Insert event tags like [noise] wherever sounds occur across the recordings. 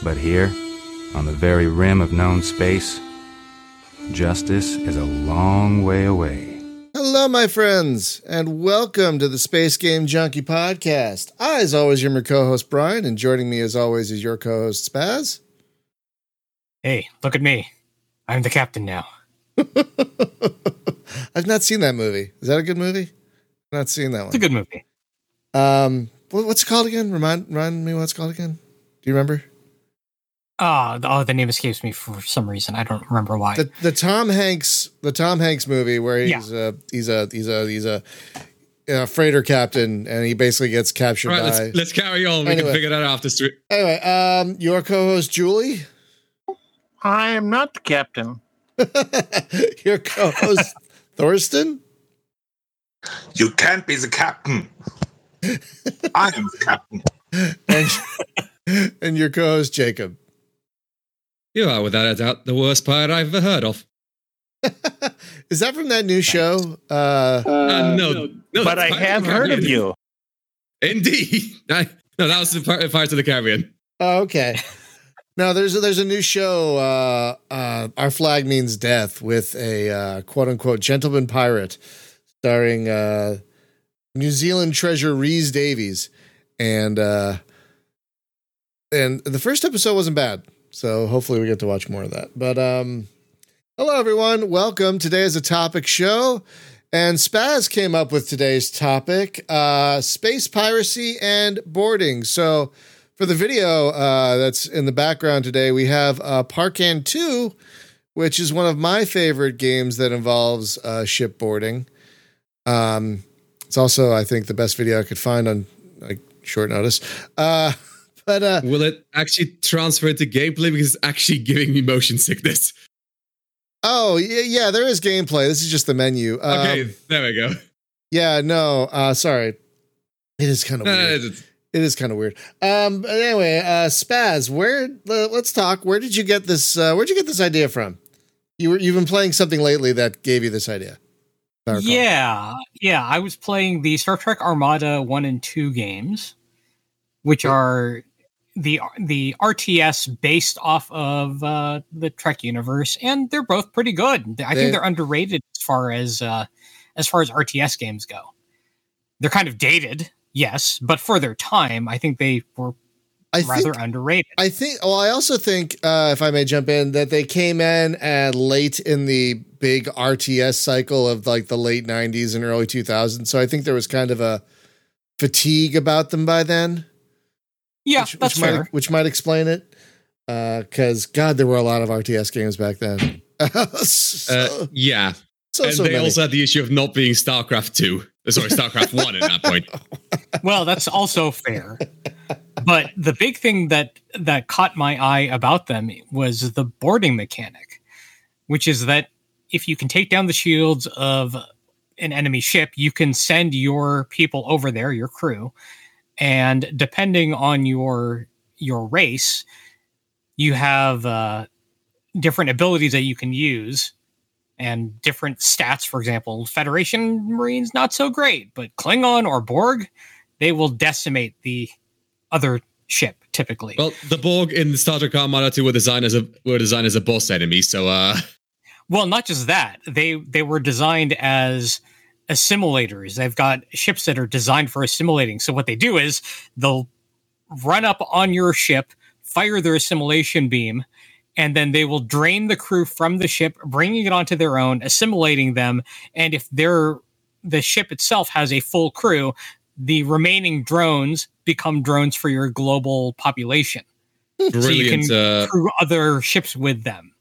But here, on the very rim of known space, justice is a long way away. Hello, my friends, and welcome to the Space Game Junkie podcast. I, as always, am your co-host Brian, and joining me, as always, is your co-host Spaz. Hey, look at me! I'm the captain now. [laughs] I've not seen that movie. Is that a good movie? I've not seen that one. It's a good movie. Um, what's it called again? Remind remind me what it's called again. Do you remember? Ah, oh, the name escapes me for some reason. I don't remember why. The the Tom Hanks the Tom Hanks movie where he's yeah. a he's a he's a he's a a freighter captain and he basically gets captured right, by let's, let's carry on. We anyway. can figure that out after street. Anyway, um your co-host Julie. I am not the captain. [laughs] your co-host [laughs] Thorsten. You can't be the captain. [laughs] I am the captain. And, and your co-host Jacob. You are, without a doubt, the worst pirate I've ever heard of. [laughs] Is that from that new show? Uh, uh, uh no, no, but I have heard of you. Indeed, [laughs] I, no, that was the Pirates of the Caribbean. Oh, okay. [laughs] no, there's a, there's a new show. Uh, uh, Our flag means death with a uh, quote unquote gentleman pirate, starring uh, New Zealand treasure Reese Davies, and uh, and the first episode wasn't bad. So hopefully we get to watch more of that. But um hello everyone. Welcome. Today is a topic show. And Spaz came up with today's topic, uh, space piracy and boarding. So for the video uh, that's in the background today, we have uh, Parkan 2, which is one of my favorite games that involves uh, shipboarding. Um, it's also, I think, the best video I could find on like short notice. Uh, but uh, will it actually transfer to gameplay because it's actually giving me motion sickness? Oh yeah, yeah. There is gameplay. This is just the menu. Um, okay, there we go. Yeah, no. Uh, sorry. It is kind of weird. it is kind of weird. Um, but anyway, uh, Spaz, where? Uh, let's talk. Where did you get this? Uh, where'd you get this idea from? You were you've been playing something lately that gave you this idea. Yeah, yeah. I was playing the Star Trek Armada one and two games, which are the the RTS based off of uh, the Trek universe, and they're both pretty good. I they, think they're underrated as far as uh, as far as RTS games go. They're kind of dated, yes, but for their time, I think they were I rather think, underrated. I think. Well, I also think, uh, if I may jump in, that they came in at late in the big RTS cycle of like the late '90s and early 2000s. So I think there was kind of a fatigue about them by then. Yeah, which, that's which fair. Might, which might explain it. Because uh, God, there were a lot of RTS games back then. [laughs] so, uh, yeah, so, and so they many. also had the issue of not being StarCraft two. Sorry, StarCraft one at that point. [laughs] Well, that's also fair. But the big thing that that caught my eye about them was the boarding mechanic, which is that if you can take down the shields of an enemy ship, you can send your people over there, your crew, and depending on your your race you have uh, different abilities that you can use and different stats. For example federation marines not so great but klingon or borg they will decimate the other ship typically. Well the borg in star trek armada 2 were designed as a were designed as a boss enemy so uh well not just that. They they were designed as assimilators. They've got ships that are designed for assimilating. So what they do is they'll run up on your ship, fire their assimilation beam, and then they will drain the crew from the ship, bringing it onto their own, assimilating them. And if they're the ship itself has a full crew, the remaining drones become drones for your global population. Brilliant. So you can uh, crew other ships with them.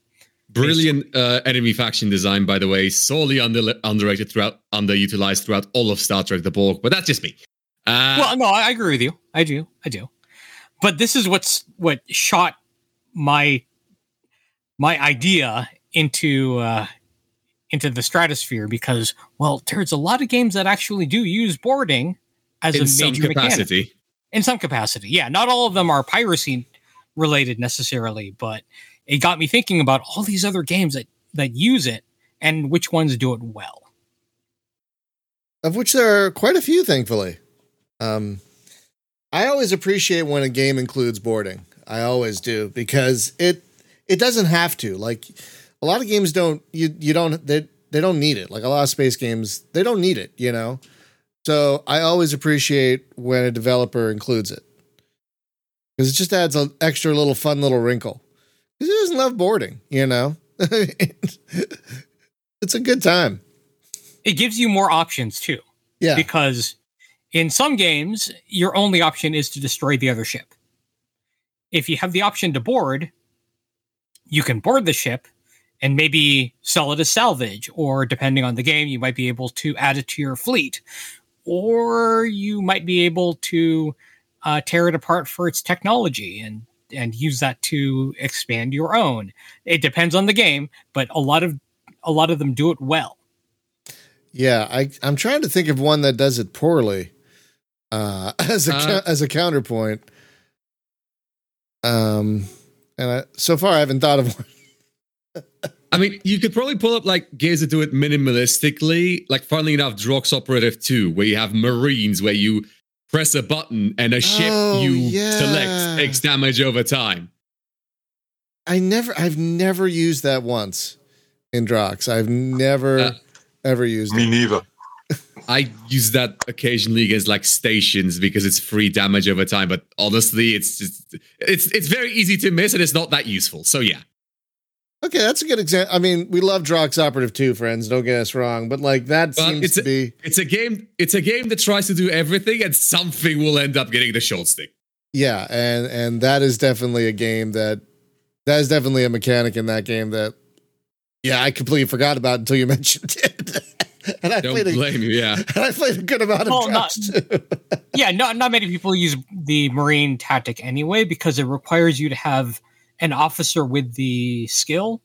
Brilliant uh, enemy faction design, by the way. Sorely under, underrated throughout, underutilized throughout all of Star Trek: The Borg, but that's just me. Uh, well, no, I agree with you. I do, I do. But this is what's what shot my my idea into uh, into the stratosphere because, well, there's a lot of games that actually do use boarding as in a major capacity. Mechanic. In some capacity, yeah. Not all of them are piracy related necessarily, but it got me thinking about all these other games that that use it and which ones do it well. Of which there are quite a few, thankfully. Um, I always appreciate when a game includes boarding. I always do because it it doesn't have to. Like a lot of games don't you you don't they they don't need it. Like a lot of space games, they don't need it, you know. So I always appreciate when a developer includes it because it just adds an extra little fun little wrinkle. Doesn't love boarding, you know? [laughs] it's a good time. It gives you more options too, Yeah. because in some games, your only option is to destroy the other ship. If you have the option to board, you can board the ship and maybe sell it as salvage, or depending on the game, you might be able to add it to your fleet, or you might be able to uh, tear it apart for its technology and and use that to expand your own. It depends on the game, but a lot of a lot of them do it well. Yeah, I I'm trying to think of one that does it poorly. Uh [laughs] as a Uh, as a counterpoint. Um and I, so far I haven't thought of one. [laughs] I mean, you could probably pull up like games that do it minimalistically. Like, funnily enough, Drox Operative 2, where you have Marines, where you press a button and a ship Oh, you yeah. select takes damage over time. I never I've never used that once in Drox. I've never Uh, ever used Me it. neither. [laughs] I use that occasionally against like stations because it's free damage over time. But honestly, it's just, it's it's very easy to miss and it's not that useful. So yeah, Okay, that's a good example. I mean, we love Drox Operative 2, friends, don't get us wrong, but like that Well, seems it's to a- be it's a game. It's a game that tries to do everything and something will end up getting the short stick. Yeah, and and that is definitely a game that that is definitely a mechanic in that game that yeah, I completely forgot about until you [laughs] mentioned it. [laughs] and I Don't played a, blame you. Yeah. [laughs] and I played a good amount of Well, not- Drox too. yeah, not not many people use the marine tactic anyway because it requires you to have an officer with the skill,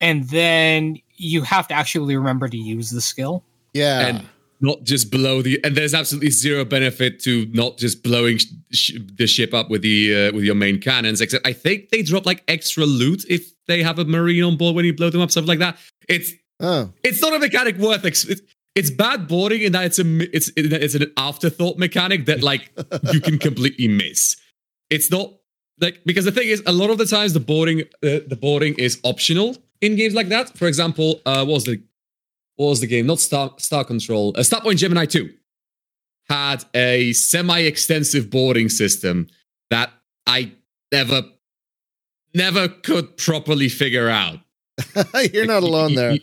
and then you have to actually remember to use the skill. yeah. and not just blow the and there's absolutely zero benefit to not just blowing sh- sh- the ship up with the uh, with your main cannons except i think they drop like extra loot if they have a marine on board when you blow them up stuff like that it's oh. it's not a mechanic worth ex- it's, it's bad boarding in that it's a it's it's an afterthought mechanic that like you can [laughs] completely miss it's not like because the thing is a lot of the times the boarding uh, the boarding is optional in games like that for example uh what was the what was the game? Not Star Star Control. Uh, Starpoint Gemini 2 had a semi-extensive boarding system that I never never could properly figure out. [laughs] You're not alone you- there. You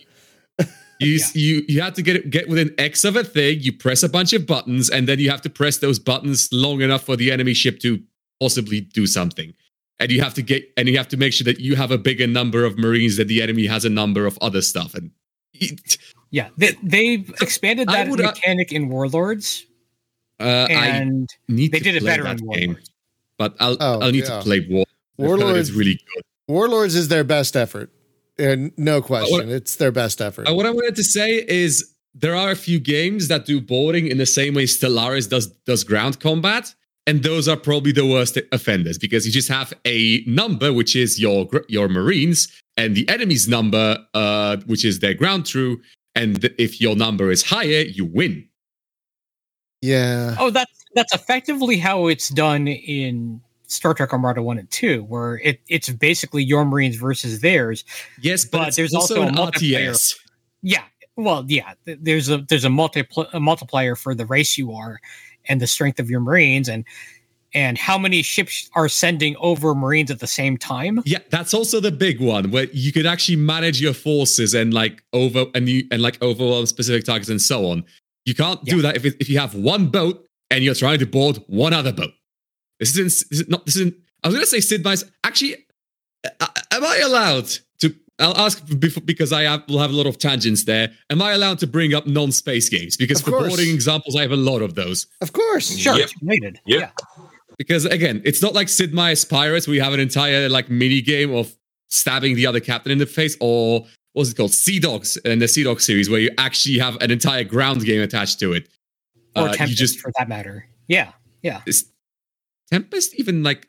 you, Yeah. you you have to get it, get within X of a thing. You press a bunch of buttons, and then you have to press those buttons long enough for the enemy ship to possibly do something. And you have to get and you have to make sure that you have a bigger number of Marines than the enemy has a number of other stuff. And it- Yeah, they, they've expanded that would, uh, mechanic in Warlords, uh, I and need they to did it better that in game, but I'll Oh, I'll need yeah. to play War. Warlords is really good. Warlords is their best effort. And no question. it's their best effort. Uh, what I wanted to say is there are a few games that do boarding in the same way Stellaris does does ground combat, and those are probably the worst offenders because you just have a number which is your your Marines, and the enemy's number, uh, which is their ground crew, and if your number is higher, you win. yeah. Oh, that's that's effectively how it's done in Star Trek Armada One and Two, where it, it's basically your Marines versus theirs. Yes, but, But there's also, also an a. RTS. Yeah, well, yeah. There's a there's a multipl- a multiplier for the race you are, and the strength of your Marines, and and how many ships are sending over Marines at the same time. Yeah, that's also the big one where you could actually manage your forces and like over and you and like overwhelm specific targets and so on. You can't do Yeah. that if it, if you have one boat and you're trying to board one other boat. This isn't. This is not. This isn't. I was going to say Sid Meier's. Actually, uh, am I allowed? I'll ask before, because I have, will have a lot of tangents there. Am I allowed to bring up non-space games? Because Of for course. boarding examples, I have a lot of those. Of course. Sure, Yep. related. Yep. Yeah. because again, it's not like Sid Meier's Pirates. We have an entire like mini game of stabbing the other captain in the face, or what's it called, Sea Dogs in the Sea Dogs series, where you actually have an entire ground game attached to it. Or Uh, Tempest, you just for that matter. Yeah, yeah. is Tempest even like.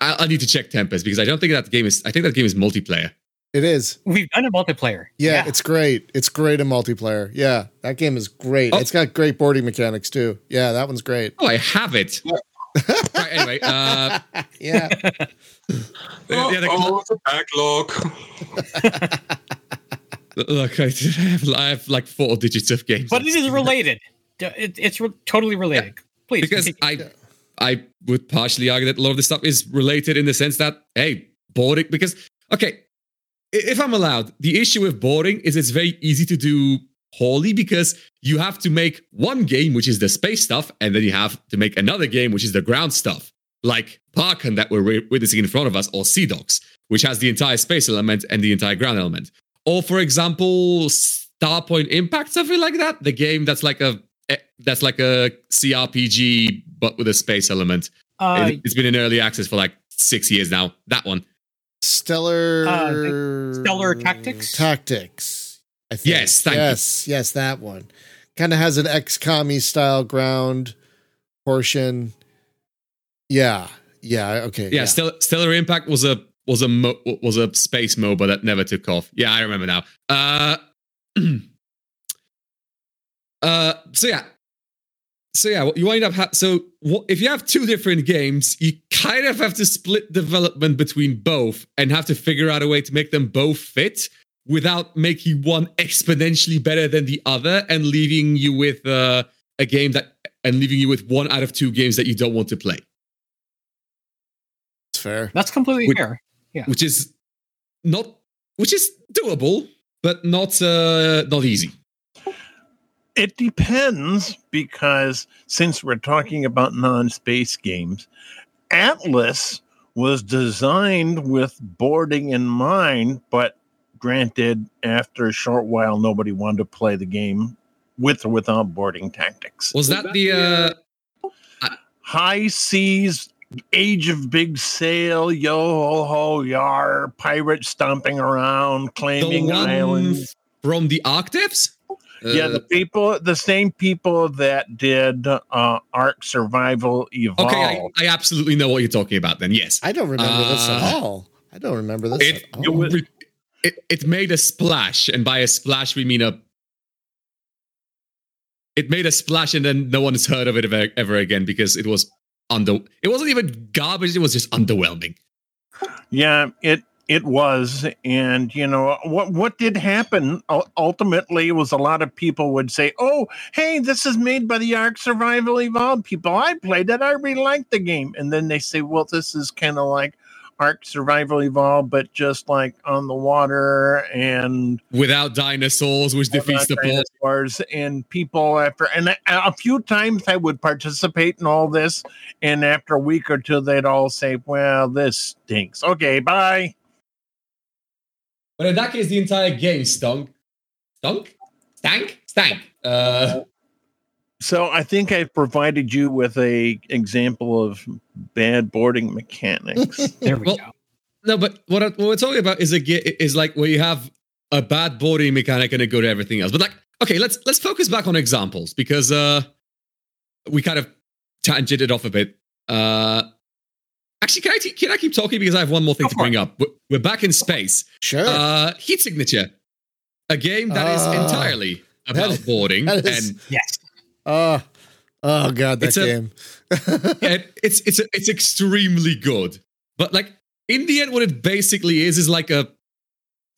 I, I need to check Tempest because I don't think that game is. I think that game is multiplayer. It is. We've done a multiplayer. Yeah, it's great. It's great in multiplayer. Yeah, that game is great. Oh. It's got great boarding mechanics too. Yeah, that one's great. Oh, I have it. [laughs] right, anyway, uh, yeah. yeah, the- oh, the backlog. [laughs] look, I have, I have like four digits of games. but it is related. It, it's re- totally related. Please, because continue. I I would partially argue that a lot of this stuff is related in the sense that hey, boarding because okay, i- if I'm allowed, the issue with boarding is it's very easy to do poorly because you have to make one game which is the space stuff, and then you have to make another game which is the ground stuff, like Parkan that we're wi- witnessing in front of us, or Sea Dogs, which has the entire space element and the entire ground element. Or for example, Starpoint Impact, something like that. The game that's like a eh, that's like a CRPG but with a space element. uh, It, has been in early access for like six years now. That one. Stellar Uh, Stellar Tactics? Tactics. I think. Yes, thank you. yes, yes, that one. Kind of has an XCOM style ground portion. Yeah. Yeah, okay. Yeah, Stellar, Stellar Impact was a was a mo- was a space MOBA that never took off. Yeah, I remember now. Uh, [clears throat] uh, so yeah, so yeah, you wind up ha- so wh- if you have two different games, you kind of have to split development between both and have to figure out a way to make them both fit without making one exponentially better than the other and leaving you with uh, a game that and leaving you with one out of two games that you don't want to play. It's fair. that's completely Would- fair. Yeah, which is not which is doable but not uh not easy It depends because since we're talking about non space games, Atlas was designed with boarding in mind, but granted, after a short while, nobody wanted to play the game with or without boarding tactics. was that the uh High seas, age of big sail, yo ho ho yar, pirates stomping around, claiming one islands. from the arctives yeah, the people, the same people that did uh, Ark Survival Evolved. okay I, I absolutely know what you're talking about then yes I don't remember this at Uh, all. I don't remember this it, at it was- it it made a splash and by a splash we mean a it made a splash and then no one's heard of it ever, ever again because it was under it wasn't even garbage it was just underwhelming Yeah, it it was, and you know what what did happen? Ultimately, was a lot of people would say, "Oh, hey, this is made by the Ark Survival Evolved people. I played it. I really liked the game." And then they say, "Well, this is kind of like Ark Survival Evolved, but just like on the water and without dinosaurs which defeats the dinosaurs and people after and a, a few times I would participate in all this, and after a week or two, they'd all say, "Well, this stinks." Okay, bye. But in that case, the entire game stunk. Stunk? Stank? Stank. Uh, So I think I've provided you with a example of bad boarding mechanics. [laughs] There we Well, go. no, but what, I, what we're talking about is a is like where you have a bad boarding mechanic and a good everything else. But like, okay, let's let's focus back on examples because uh, we kind of tangented off a bit. Uh, actually, can I, t- can I keep talking because I have one more thing Go to bring it. up. We're, we're back in space. Sure. Uh, Heat Signature, a game that is Ah, entirely about is- boarding that is- and Yes. oh, oh God, that It's a- game. [laughs] yeah, it's it's it's extremely good. But like in the end, what it basically is is like a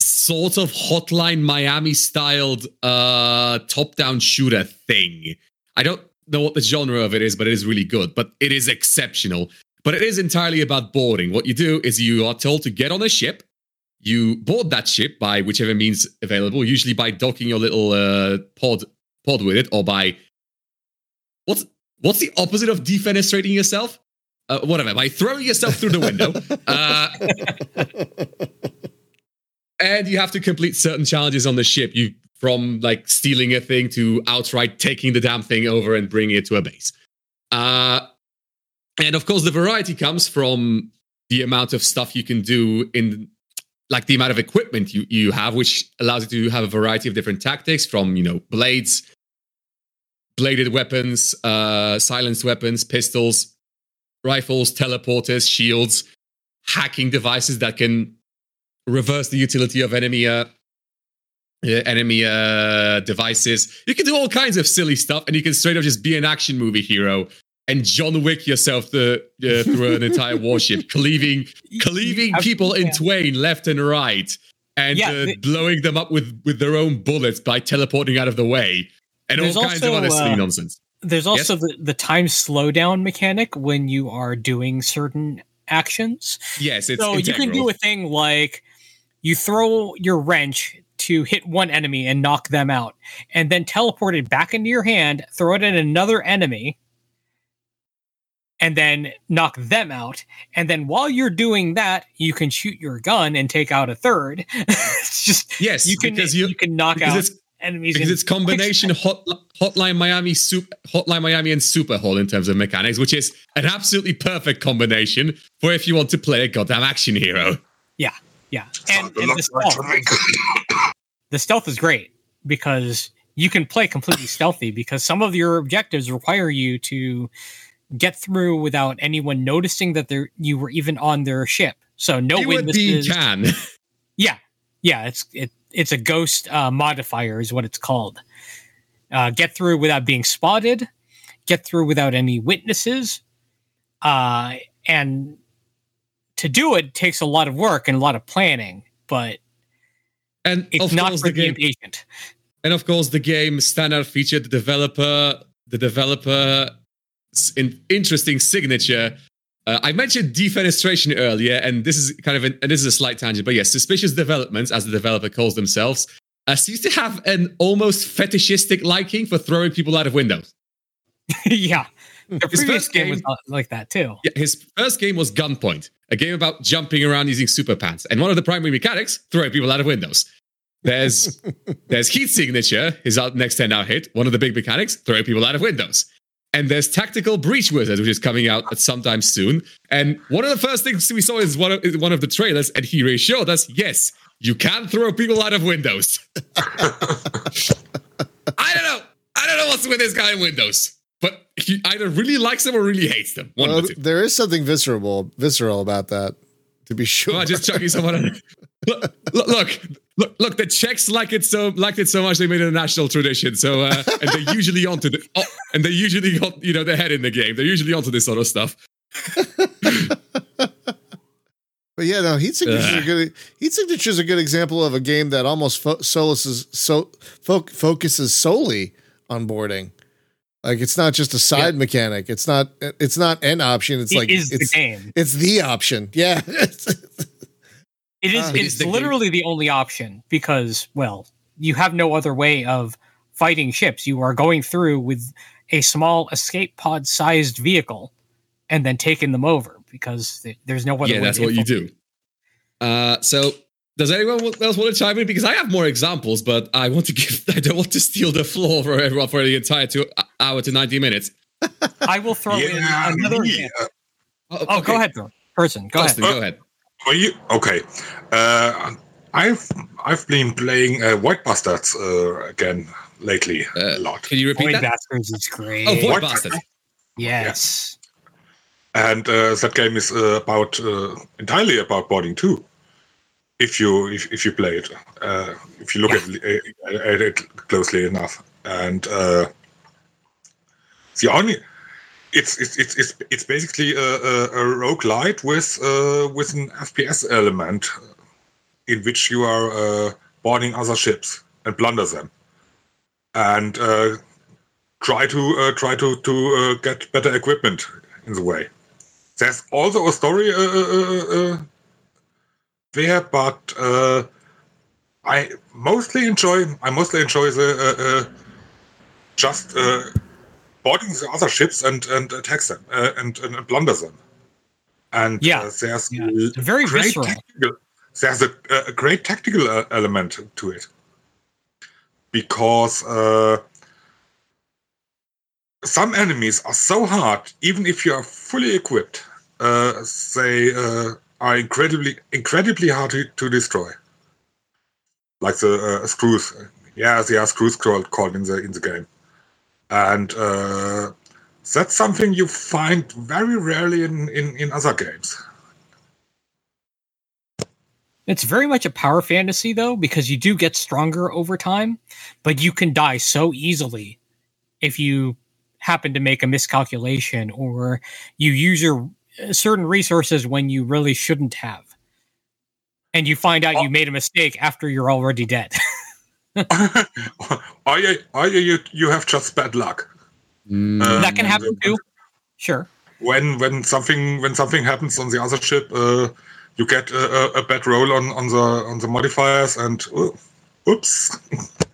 sort of Hotline Miami styled uh top-down shooter thing. I don't know what the genre of it is, but it is really good. But it is exceptional. But it is entirely about boarding. What you do is you are told to get on a ship. You board that ship by whichever means available, usually by docking your little uh, pod pod with it, or by what's what's the opposite of defenestrating yourself? Uh, whatever, by throwing yourself through the window. [laughs] Uh, and you have to complete certain challenges on the ship. You from like stealing a thing to outright taking the damn thing over and bringing it to a base. Uh, and of course, the variety comes from the amount of stuff you can do in like the amount of equipment you, you have, which allows you to have a variety of different tactics from, you know, blades, bladed weapons, uh, silenced weapons, pistols, rifles, teleporters, shields, hacking devices that can reverse the utility of enemy uh, uh, enemy uh, devices. You can do all kinds of silly stuff, and you can straight up just be an action movie hero and John Wick yourself the, uh, through an entire warship, [laughs] cleaving cleaving people in Yeah. twain left and right, and Yeah, uh, blowing them up with with their own bullets by teleporting out of the way, and all kinds of also, other silly uh, nonsense. There's also the, the time slowdown mechanic when you are doing certain actions. Yes, it's so you can do a thing like you throw your wrench to hit one enemy and knock them out, and then teleport it back into your hand, throw it at another enemy, and then knock them out. And then while you're doing that, you can shoot your gun and take out a third. [laughs] it's just Yes, you can because you, you- can knock out it's enemies because it's combination hot, Hotline Miami, Super, Hotline Miami, and Superhot in terms of mechanics, which is an absolutely perfect combination for if you want to play a goddamn action hero. yeah yeah and, and the stealth, [coughs] the stealth is great because you can play completely stealthy because some of your objectives require you to get through without anyone noticing that they you were even on their ship. So no being witnesses. can. Yeah, yeah. It's it, it's a ghost uh, modifier is what it's called. Uh, get through without being spotted. Get through without any witnesses. Uh, and to do it takes a lot of work and a lot of planning, but And it's of not course for the game impatient. And of course, the game standout feature, the developer, the developer in, interesting signature. Uh, I mentioned defenestration earlier, and this is kind of an, and this is a slight tangent, but yes, suspicious developments, as the developer calls themselves, uh, seems to have an almost fetishistic liking for throwing people out of windows. [laughs] yeah, the His first game was game- not like that too. Yeah, his first game was Gunpoint, a game about jumping around using super pants, and one of the primary mechanics, throwing people out of windows. There's [laughs] there's heat signature, his next 10 out hit, one of the big mechanics, throwing people out of windows. And there's tactical breach wizard, which is coming out at sometime soon. And one of the first things we saw is one of is one of the trailers, and he reassured us, yes, you can throw people out of windows. [laughs] I don't know. I don't know what's with this guy in Windows. But he either really likes them or really hates them. One Well, of the two. there is something visceral, visceral about that, to be oh, sure. Well, just chucking someone. [laughs] Look, look, look, look, look, The Czechs like it so liked it so much they made it a national tradition. So, uh, [laughs] and they're usually onto the, oh, and they usually got you know their head in the game. They're usually onto this sort of stuff. [laughs] But yeah, no, heat signatures are Ugh. good. Heat signatures a good example of a game that almost fo- solaces so fo- focuses solely on boarding. Like it's not just a side mechanic. It's not. It's not an option. It's It like is it's the game. it's the option. Yeah. [laughs] It is. Uh, it's it's the game. literally the only option because, well, you have no other way of fighting ships. You are going through with a small escape pod sized vehicle and then taking them over because th- there's no other yeah, way. that's to what you do. Uh, so, does anyone else want to chime in? Because I have more examples, but I want to give. [laughs] I don't want to steal the floor for everyone for the entire two hour to ninety minutes. I will throw yeah, in another. me, example. uh, Oh, go ahead, though. person. Go Dustin, ahead. go ahead. Are you okay? Uh, I've I've been playing uh, Void Bastards uh, again lately Uh, a lot, Can you repeat Void that? Bastards is great. Oh, Void What? Bastards. yes. and uh, that game is uh, about uh, entirely about boarding too. If you if, if you play it, uh, if you look at, it, at it closely enough, and uh, the only it's it's it's it's, basically a, a, a roguelite with uh, with an FPS element in which you are uh, boarding other ships and plunder them, and uh, try to uh, try to to uh, get better equipment in the way. There's also a story uh, there, but I mostly enjoy I mostly enjoy the just boarding the other ships and and attack them uh, and, and plunder them. And Yeah. uh, there's Yeah. a Very great visceral. tactical, there's a, a great tactical uh, element to it because uh, some enemies are so hard, even if you are fully equipped, uh, they uh, are incredibly incredibly hard to, to destroy. Like the uh, screws, yeah, they are screws called, called in the in the game, and uh, that's something you find very rarely in, in, in other games. It's very much a power fantasy though, because you do get stronger over time, but you can die so easily if you happen to make a miscalculation or you use your uh, certain resources when you really shouldn't have. And you find out you made a mistake after you're already dead. [laughs] [laughs] or you, or you, you, you have just bad luck. Mm. Uh, that can happen too. Sure. When when something when something happens on the other ship, uh, you get a, a, a bad roll on, on the on the modifiers, and oh, oops. [laughs]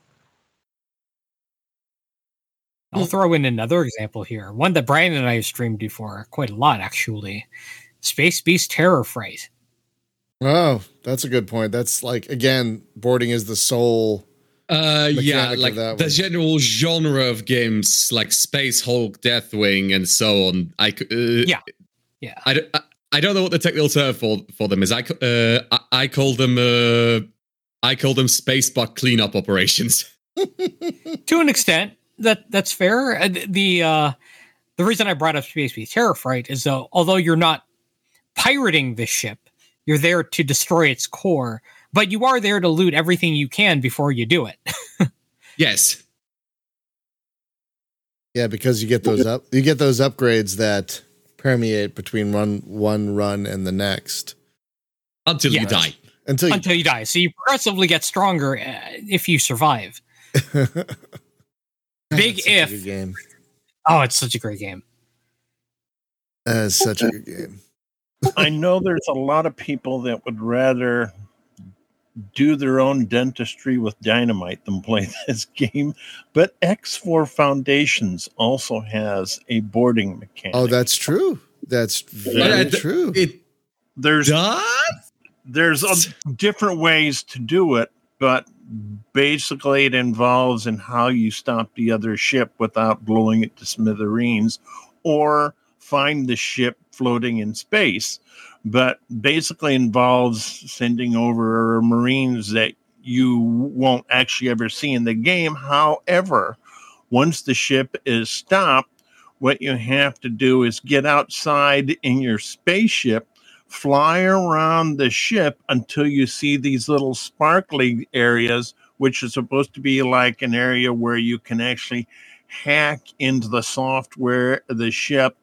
I'll throw in another example here. One that Brian and I have streamed before quite a lot, actually. Space Beast Terror Fright. Oh, that's a good point. That's like again, boarding is the sole. Uh, yeah, like the one. general genre of games like Space Hulk, Deathwing, and so on. I c- uh, Yeah. Yeah. I don't know what the technical term for for them is. I c- uh, I, I call them uh, I call them space bug cleanup operations. [laughs] to an extent that that's fair Uh, the uh the reason i brought up space beast terror fright is though although you're not pirating the ship you're there to destroy its core but you are there to loot everything you can before you do it [laughs] Yes, Yeah, because you get those up, you get those upgrades that permeate between run one run and the next until you die. until you. until you die so you progressively get stronger uh, if you survive [laughs] Big That's such a if. good game. oh it's such a great game That is such a good game. I know there's a lot of people that would rather do their own dentistry with dynamite than play [laughs] this game, but X4 Foundations also has a boarding mechanic. Oh, that's true. That's very Yeah, th- true. It there's does. there's a, different ways to do it, but basically it involves in how you stop the other ship without blowing it to smithereens or find the ship floating in space. But basically involves sending over marines that you won't actually ever see in the game. However, once the ship is stopped, what you have to do is get outside in your spaceship fly around the ship until you see these little sparkly areas, which is supposed to be like an area where you can actually hack into the software of the ship.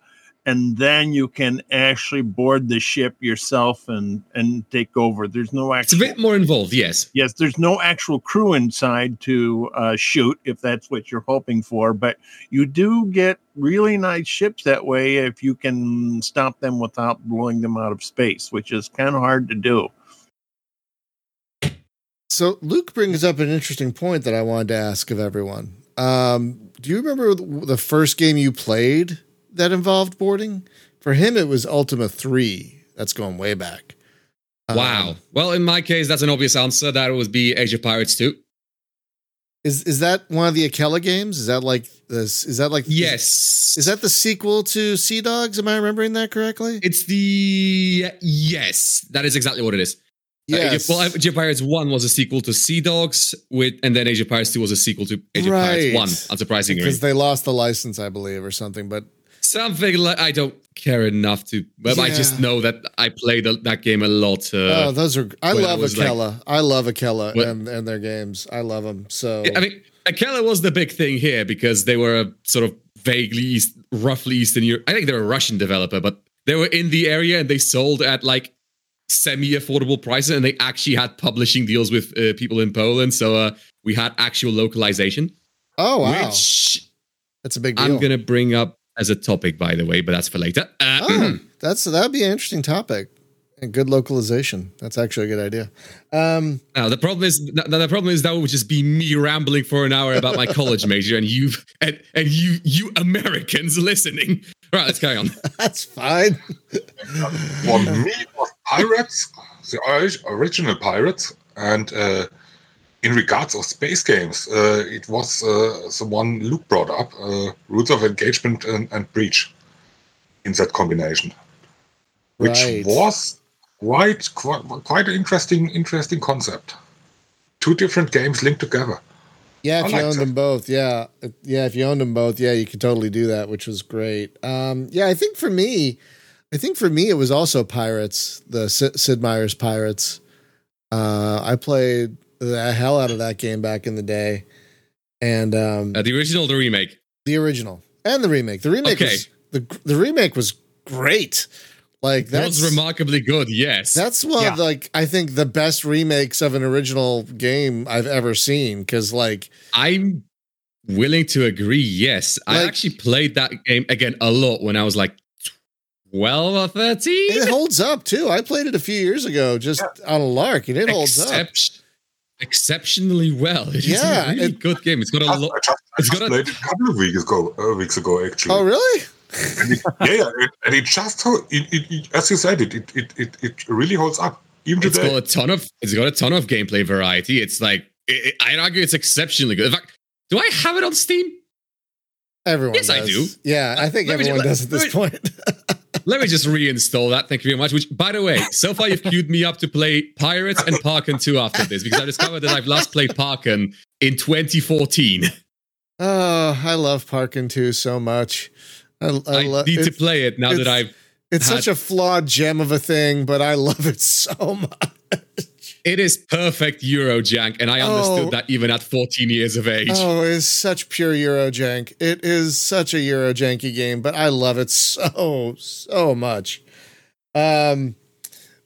And then you can actually board the ship yourself and, and take over. There's no actual, It's a bit more involved. Yes. yes, there's no actual crew inside to uh, shoot if that's what you're hoping for, but you do get really nice ships that way if you can stop them without blowing them out of space, which is kind of hard to do. So Luke brings up an interesting point that I wanted to ask of everyone. Um, do you remember the first game you played that involved boarding? For him, it was Ultima Three. That's going way back. Um, Wow. Well, in my case, that's an obvious answer. That would be Age of Pirates 2. Is is that one of the Akela games? Is that like this? Is that like Yes. Is that the sequel to Sea Dogs? Am I remembering that correctly? It's the yes. That is exactly what it is. Uh, Age Yes. of, well, Age of Pirates One was a sequel to Sea Dogs, with, and then Age of Pirates Two was a sequel to Age of Pirates One. Unsurprisingly, because they lost the license, I believe, or something. But something like I don't care enough to. But I just know that I played that game a lot. Uh, oh, those are I love was, like- Akela. I love Akela What- and, and their games. I love them. So I mean, Akela was the big thing here because they were a sort of vaguely, East, roughly Eastern Europe. I think they're a Russian developer, but they were in the area and they sold at like semi-affordable prices, and they actually had publishing deals with uh, people in Poland. So uh, we had actual localization, oh wow, which that's a big deal. I'm gonna bring up as a topic, by the way, but that's for later. Uh, oh, [clears throat] that's that'd be an interesting topic and good localization. That's actually a good idea. Um, Now the problem is th- the problem is that would just be me rambling for an hour about my [laughs] college major and you and, and you you Americans listening. All right, let's carry on. [laughs] that's fine. For me, it was Pirates, the ori- original Pirates, and uh, in regards of space games, uh, it was uh, the one Luke brought up, uh, Rules of Engagement and, and Breach, in that combination, which Right. was quite, quite quite an interesting interesting concept. Two different games linked together. Yeah, if I you owned that. them both, yeah, yeah. If you owned them both, yeah, you could totally do that, which was great. Um, yeah, I think for me, I think for me, it was also Pirates, the Sid, Sid Meier's Pirates. Uh, I played the hell out of that game back in the day, and um, Uh, the original, or the remake. the original. and the remake. The remake Okay. was the the remake was great. Like That was remarkably good. Yes. that's one of Yeah. like I think the best remakes of an original game I've ever seen. Because like I'm willing to agree. Yes, I actually played that game again a lot when I was like twelve or thirteen. it holds up too. I played it a few years ago just on a lark, and it holds up. Excep- Exceptionally well. It is Yeah, a really it- good game. It's got a lot. just, I It's just got a- it a couple of weeks ago. Uh, weeks ago, actually. Oh really? And it- yeah, yeah, it, and it just ho- it, it, it, as you said, it it, it it it really holds up even It's today. got a ton of. It's got a ton of gameplay variety. It's like it, it- I'd argue it's exceptionally good. In fact, do I have it on Steam? Everyone. Yes, I do. Yeah, I think Let me ju- everyone let- does at this let point. [laughs] Let me just reinstall that. Thank you very much. Which, by the way, so far you've queued me up to play Pirates and Parkan 2 after this because I discovered that I've last played Parkan in 2014. oh, ah, I love Parkan 2 so much. I, I, I love need to play it now that I've. it's had- such a flawed gem of a thing, but I love it so [laughs] much. It is perfect Eurojank, and I Oh. understood that even at 14 years of age. Oh, it's such pure Eurojank. It is such a Eurojanky game, but I love it so so much. Um,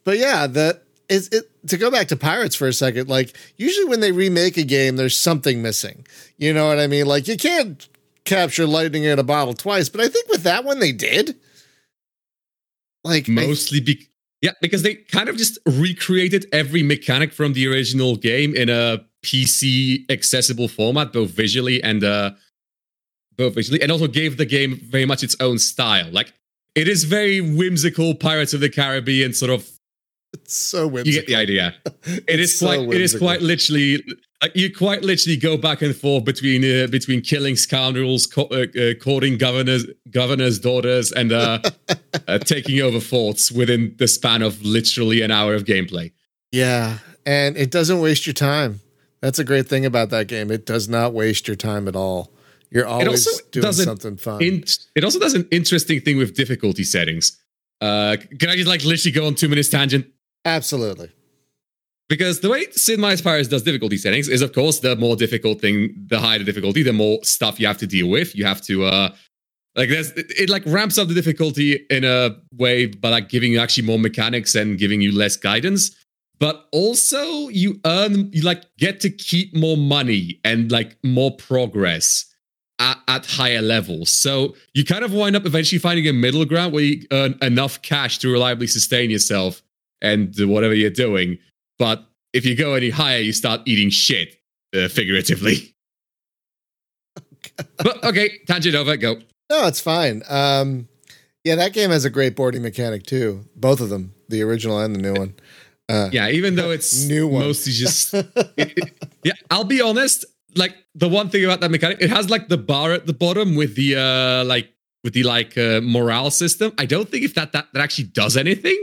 but yeah, the is it to go back to Pirates for a second. Like usually when they remake a game, there's something missing. You know what I mean? Like you can't capture lightning in a bottle twice, but I think with that one they did. Like I- Mostly be- yeah, because they kind of just recreated every mechanic from the original game in a PC accessible format, both visually and uh both visually, and also gave the game very much its own style. Like it is very whimsical Pirates of the Caribbean sort of it's so whimsical. you get the idea. [laughs] It's is so quite it is whimsical. quite literally you quite literally go back and forth between uh, between killing scoundrels, co- uh, uh, courting governors governors' daughters, and uh, [laughs] uh, taking over forts within the span of literally an hour of gameplay. Yeah, and it doesn't waste your time. That's a great thing about that game. It does not waste your time at all. You're always doing something fun. In, it also does an interesting thing with difficulty settings. Uh, can I just like literally go on two minutes tangent? Absolutely. Because the way Sid Meier's Pirates does difficulty settings is, of course, the more difficult thing, the higher the difficulty, the more stuff you have to deal with. You have to, uh, like, there's, it, it like ramps up the difficulty in a way by like giving you actually more mechanics and giving you less guidance. But also, you earn, you like get to keep more money and like more progress at, at higher levels. So you kind of wind up eventually finding a middle ground where you earn enough cash to reliably sustain yourself and whatever you're doing. But if you go any higher, you start eating shit, uh, figuratively. [laughs] but okay, tangent over, go. No, it's fine. Um, yeah, that game has a great boarding mechanic too. Both of them, the original and the new one. Uh, Yeah, even though it's New one. mostly just. it- [laughs] it- [laughs] yeah, I'll be honest. Like the one thing about that mechanic, it has like the bar at the bottom with the uh like with the like uh, morale system. I don't think if that that, that actually does anything.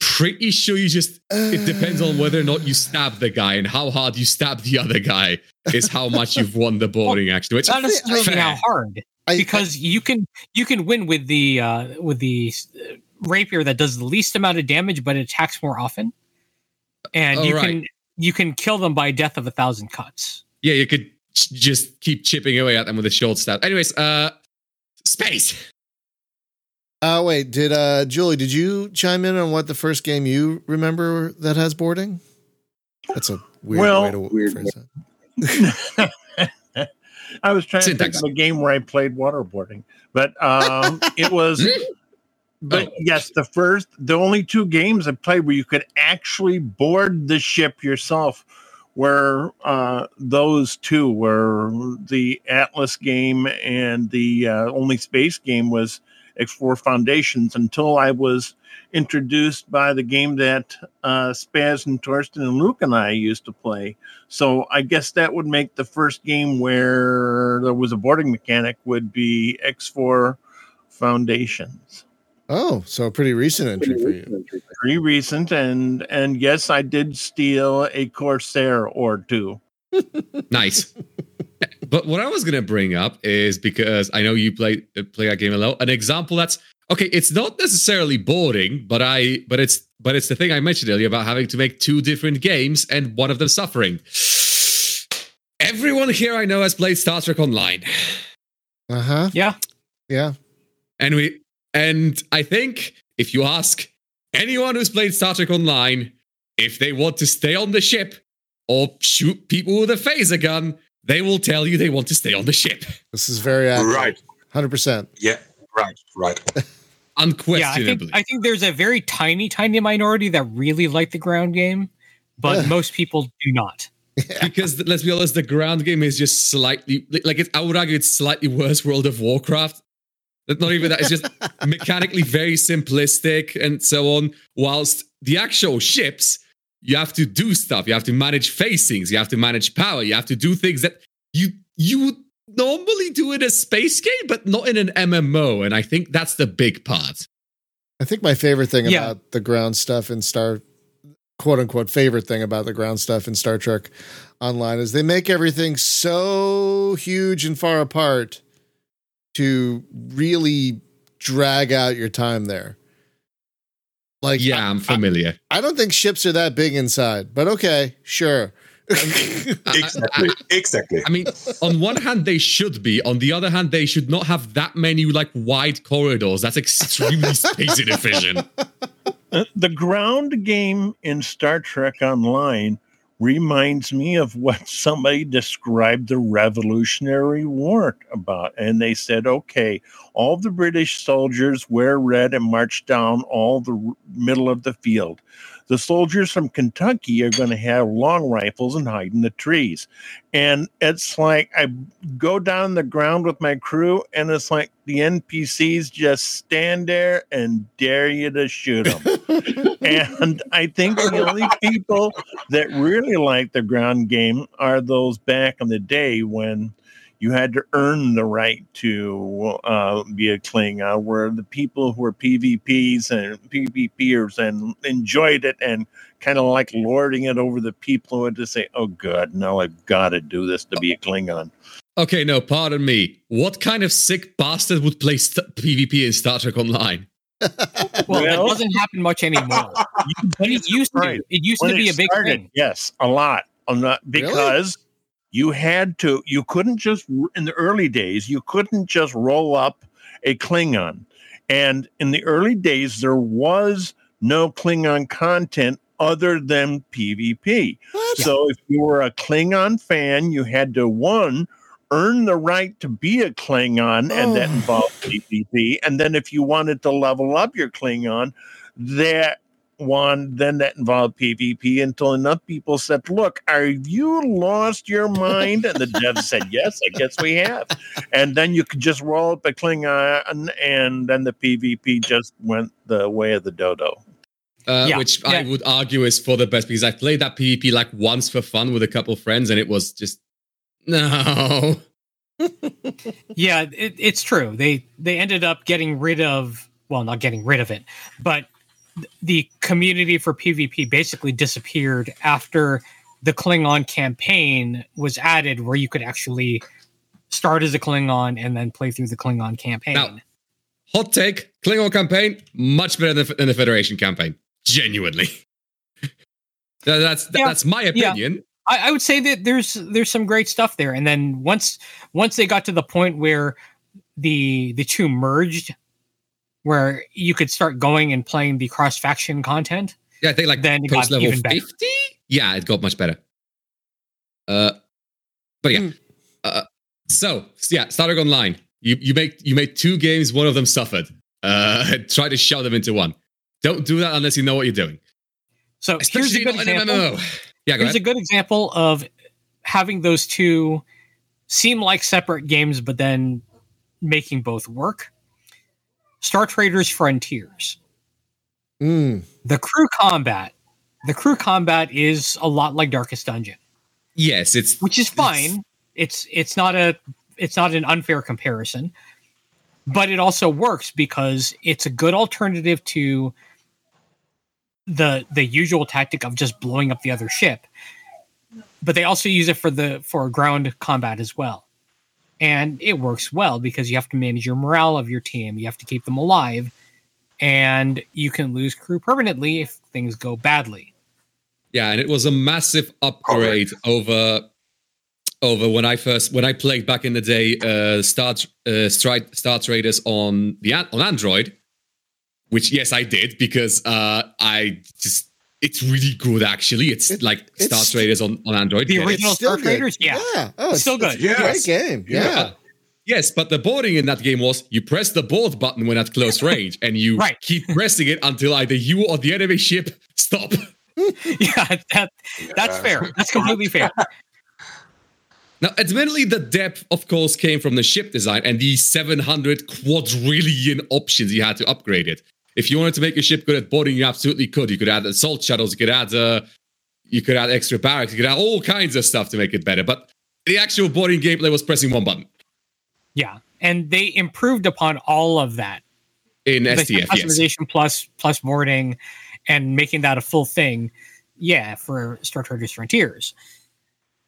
I pretty sure you just it depends on whether or not you stab the guy and how hard you stab the other guy is how much you've won the boarding actually. Which Not necessarily how hard, I- because you can you can win with the uh, with the uh, rapier that does the least amount of damage, but it attacks more often, and Oh, you right. can you can kill them by death of a thousand cuts. yeah, you could ch- just keep chipping away at them with a short stab. Anyways, uh, space. Oh wait, did uh Julie? Did you chime in on what the first game you remember that has boarding? That's a weird Well- way to Weird phrase that. [laughs] I was trying Syntax. to think of a game where I played waterboarding, but um, [laughs] it was. But Oh. yes, the first, the only two games I played where you could actually board the ship yourself were uh, those two. Were the Atlas game and the uh, only space game was X4 Foundations. Until I was introduced by the game that uh, Spaz and Torsten and Luke and I used to play. So I guess that would make the first game where there was a boarding mechanic would be X4 Foundations. Oh, so a pretty recent entry for you. Pretty recent, and and yes, I did steal a Corsair or two. Nice. But what I was gonna bring up is because I know you play uh, play that game a lot. An example that's okay. It's not necessarily boring, but I but it's but it's the thing I mentioned earlier about having to make two different games and one of them suffering. everyone here I know has played Star Trek Online, Uh huh. Yeah. Yeah. and we and I think if you ask anyone who's played Star Trek Online if they want to stay on the ship or shoot people with a phaser gun, they will tell you they want to stay on the ship. This is very accurate. Right. Hundred percent. Yeah. Right. Right. [laughs] Yeah, I Unquestionably. think I think there's a very tiny, tiny minority that really like the ground game, but most people do not. because let's be honest, the ground game is just slightly like it's, I would argue it's slightly worse World of Warcraft. That's not even that; it's just [laughs] mechanically very simplistic and so on. Whilst the actual ships, you have to do stuff. You have to manage facings. You have to manage power. You have to do things that you you would normally do in a space game, but not in an MMO. And I think that's the big part. I think my favorite thing Yeah. about the ground stuff in Star, quote unquote, favorite thing about the ground stuff in Star Trek Online is they make everything so huge and far apart to really drag out your time there. Like, Yeah, I'm familiar. I don't think ships are that big inside, but okay, sure. I- [laughs] I- Exactly. Exactly. I mean, on one hand, they should be. On the other hand, they should not have that many like wide corridors. That's extremely [laughs] space inefficient. The ground game in Star Trek Online reminds me of what somebody described the Revolutionary War about. And they said, okay, all the British soldiers wear red and march down all the middle of the field. The soldiers from Kentucky are going to have long rifles and hide in the trees. And it's like I go down the ground with my crew, and it's like the NPCs just stand there and dare you to shoot them. And I think the only people that really like the ground game are those back in the day when you had to earn the right to uh, be a Klingon, where the people who were PvPs and PvPers and enjoyed it and kind of like lording it over the people who had to say, oh, God, now I've got to do this to be a Klingon. Okay, no, pardon me. What kind of sick bastard would play st- PvP in Star Trek Online? Well, that doesn't happen much anymore. [laughs] But it used to. Right. It used When to be a big started, thing. Yes, a lot. The, because you had to, you couldn't just, in the early days, you couldn't just roll up a Klingon. And in the early days, there was no Klingon content other than PvP. What? So if you were a Klingon fan, you had to, one, earn the right to be a Klingon, and that involved PvP. And then if you wanted to level up your Klingon, that one then that involved PvP until enough people said, Look, are you lost your mind? And the devs said, Yes, I guess we have. And then you could just roll up a Klingon, and then the PvP just went the way of the dodo. Uh, Yeah, which I would argue is for the best because I played that PvP like once for fun with a couple friends and it was just no. [laughs] Yeah, it, it's true. They they ended up getting rid of well, not getting rid of it, but th- the community for PvP basically disappeared after the Klingon campaign was added, where you could actually start as a Klingon and then play through the Klingon campaign. Now- Hot take: Klingon campaign much better than, than the Federation campaign. Genuinely. [laughs] That- that's Yeah, that's my yeah. Opinion. I, I would say that there's there's some great stuff there, and then once once they got to the point where the the two merged, where you could start going and playing the cross faction content. Yeah, I think like Then it got post level even better. fifty. Yeah, it got much better. Uh, but yeah. Hmm. Uh, so yeah, Star Online. You you make you made two games. One of them suffered. Uh, [laughs] try to shove them into one. Don't do that unless you know what you're doing. So here's a good not in an example. Yeah, go Here's a good example of having those two seem like separate games, but then making both work. Star Traders Frontiers. Mm. The crew combat. The crew combat is a lot like Darkest Dungeon. yes, it's which is fine. It's it's not a it's not an unfair comparison, but it also works because it's a good alternative to the the usual tactic of just blowing up the other ship. But they also use it for the for ground combat as well. And it works well because you have to manage your morale of your team. You have to keep them alive. And you can lose crew permanently if things go badly. Yeah, and it was a massive upgrade over over when I first when I played back in the day uh Star uh Star, Star Traders on the on Android, which yes I did because uh I just it's really good actually. It's It- like it's- Star Traders on on Android. The original- Still Star good. Traders? Yeah. Yeah. Oh, it's Still it's good. a great Yes. game. Yeah. Yes, but the boarding in that game was you press the board button when at close [laughs] range, and you Right. keep pressing it until either you or the enemy ship stop. [laughs] yeah, that, that's Yeah. fair. That's completely fair. [laughs] Now, admittedly, the depth, of course, came from the ship design and the 700 quadrillion options you had to upgrade it. If you wanted to make your ship good at boarding, you absolutely could. You could add assault shuttles, you could add uh, you could add extra barracks, you could add all kinds of stuff to make it better. But the actual boarding gameplay was pressing one button Yeah, and they improved upon all of that. in Like STF. Yes, customization plus plus boarding, and making that a full thing. Yeah, for Star Traders Frontiers,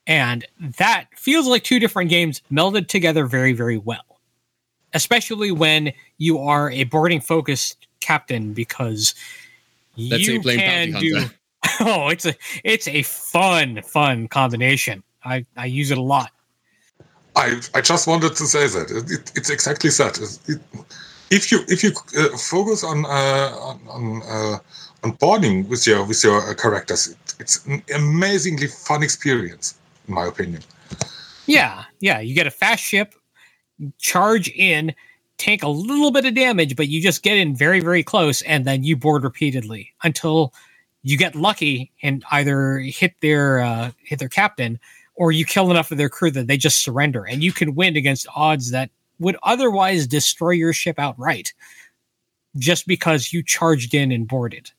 and that feels like two different games melded together very very well. Especially when you are a boarding focused captain, because Let's you can Bounty do. [laughs] Oh, it's a it's a fun fun combination. I I use it a lot. I, I just wanted to say that it, it, it's exactly that. It- it- if you if you uh, focus on uh, on on, uh, on boarding with your with your uh, characters, it, it's an amazingly fun experience, in my opinion. Yeah, yeah. You get a fast ship, charge in, take a little bit of damage, but you just get in very, very close, and then you board repeatedly until you get lucky and either hit their uh, hit their captain, or you kill enough of their crew that they just surrender, and you can win against odds that would otherwise destroy your ship outright, just because you charged in and boarded.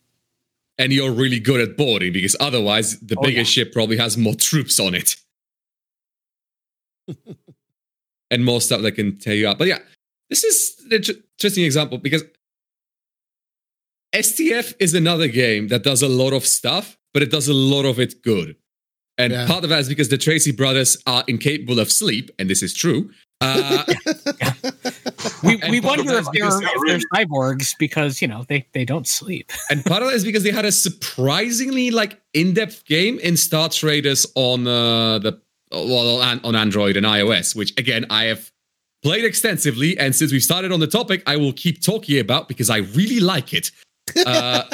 and you're really good at boarding because otherwise the Oh, bigger yeah. ship probably has more troops on it [laughs] and more stuff that can tear you up. But yeah, this is an interesting example because STF is another game that does a lot of stuff, but it does a lot of it good. And Yeah. part of that is because the Trese brothers are incapable of sleep, and this is true. Uh, [laughs] We, And we part of wonder if they're, if they're cyborgs because you know they they don't sleep. [laughs] and part of that is because they had a surprisingly like in-depth game in Star Traders on uh, the well on, on Android and iOS, which again I have played extensively. And since we started on the topic, I will keep talking about because I really like it. Uh, [laughs]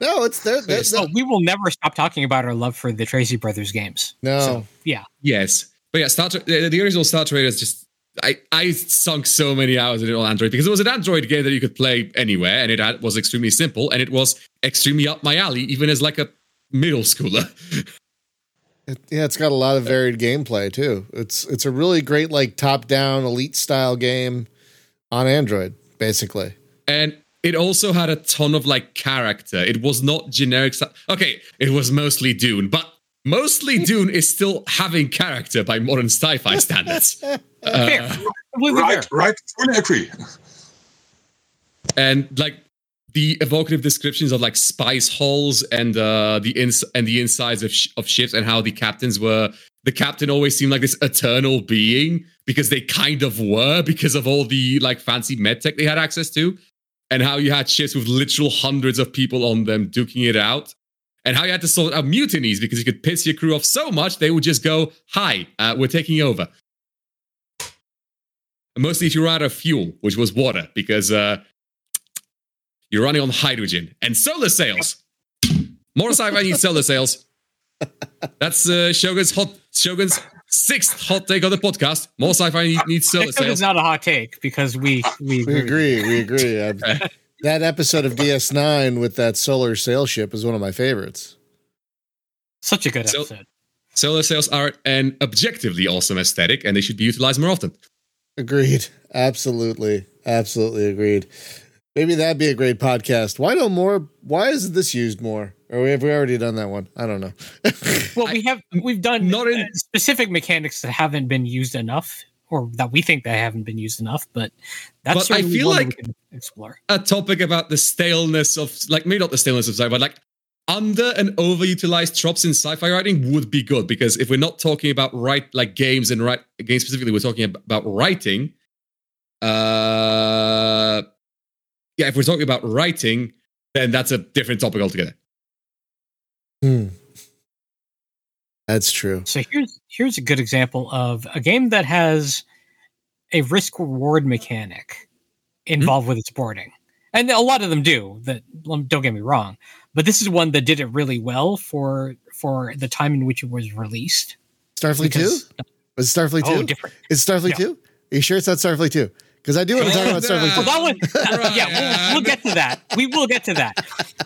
No, it's there. there- So we will never stop talking about our love for the Trese Brothers games. no. So, yeah. yes, but yeah, Star Tra- the, the original Star Trader is just. I, I sunk so many hours in it on Android because it was an Android game that you could play anywhere and it had, was extremely simple and it was extremely up my alley, even as like a middle schooler. [laughs] It- yeah, it's got a lot of varied gameplay too. It's it's a really great like top down elite style game on Android, basically. and it also had a ton of like character. It was not generic stuff. Okay, it was mostly Dune, but mostly [laughs] Dune is still having character by modern sci-fi [laughs] standards. Fair. Uh, fair. right, right, fully agree. and like the evocative descriptions of like spice holes and uh, the ins and the insides of sh- of ships and how the captains were. The captain always seemed like this eternal being because they kind of were because of all the like fancy med tech they had access to, and how you had ships with literal hundreds of people on them duking it out, and how you had to sort out mutinies because you could piss your crew off so much they would just go, "Hi, uh, we're taking over." And mostly if you ran out of fuel, which was water, because uh, you're running on hydrogen and solar sails. More sci-fi needs solar sails. That's uh, Shogun's hot Shogun's sixth hot take on the podcast. More sci-fi needs solar Except it's not a hot take because we we, We agree. agree. We agree. [laughs] I- that episode of DS9 with that solar sail ship is one of my favorites. Such a good So- episode. Solar sails are an objectively awesome aesthetic, and they should be utilized more often. Agreed. Absolutely. Absolutely agreed. Maybe that'd be a great podcast. Why don't more? Why isn't this used more? Or have we already done that one? I don't know. [laughs] Well, we have we've done Not in- specific mechanics that haven't been used enough, or that we think they haven't been used enough. But that's But I feel like- we can explore. A topic about the staleness of, like, maybe not the staleness of sci-fi, but like under and overutilized tropes in sci-fi writing would be good because if we're not talking about write like games and write games specifically, we're talking about writing. Uh, yeah, if we're talking about writing, then that's a different topic altogether. Hmm. That's true. So here's here's a good example of a game that has a risk reward mechanic involved with its boarding, and a lot of them do. That don't get me wrong, but this is one that did it really well for for the time in which it was released. Starfleet Two. Because- Was it Starfleet Oh, Two? different. Is it Starfleet Yeah. Two? Are you sure it's not Starfleet Two? Because I do want to talk about Starfleet Well, that one, [laughs] yeah, we'll, we'll get to that. We will get to that.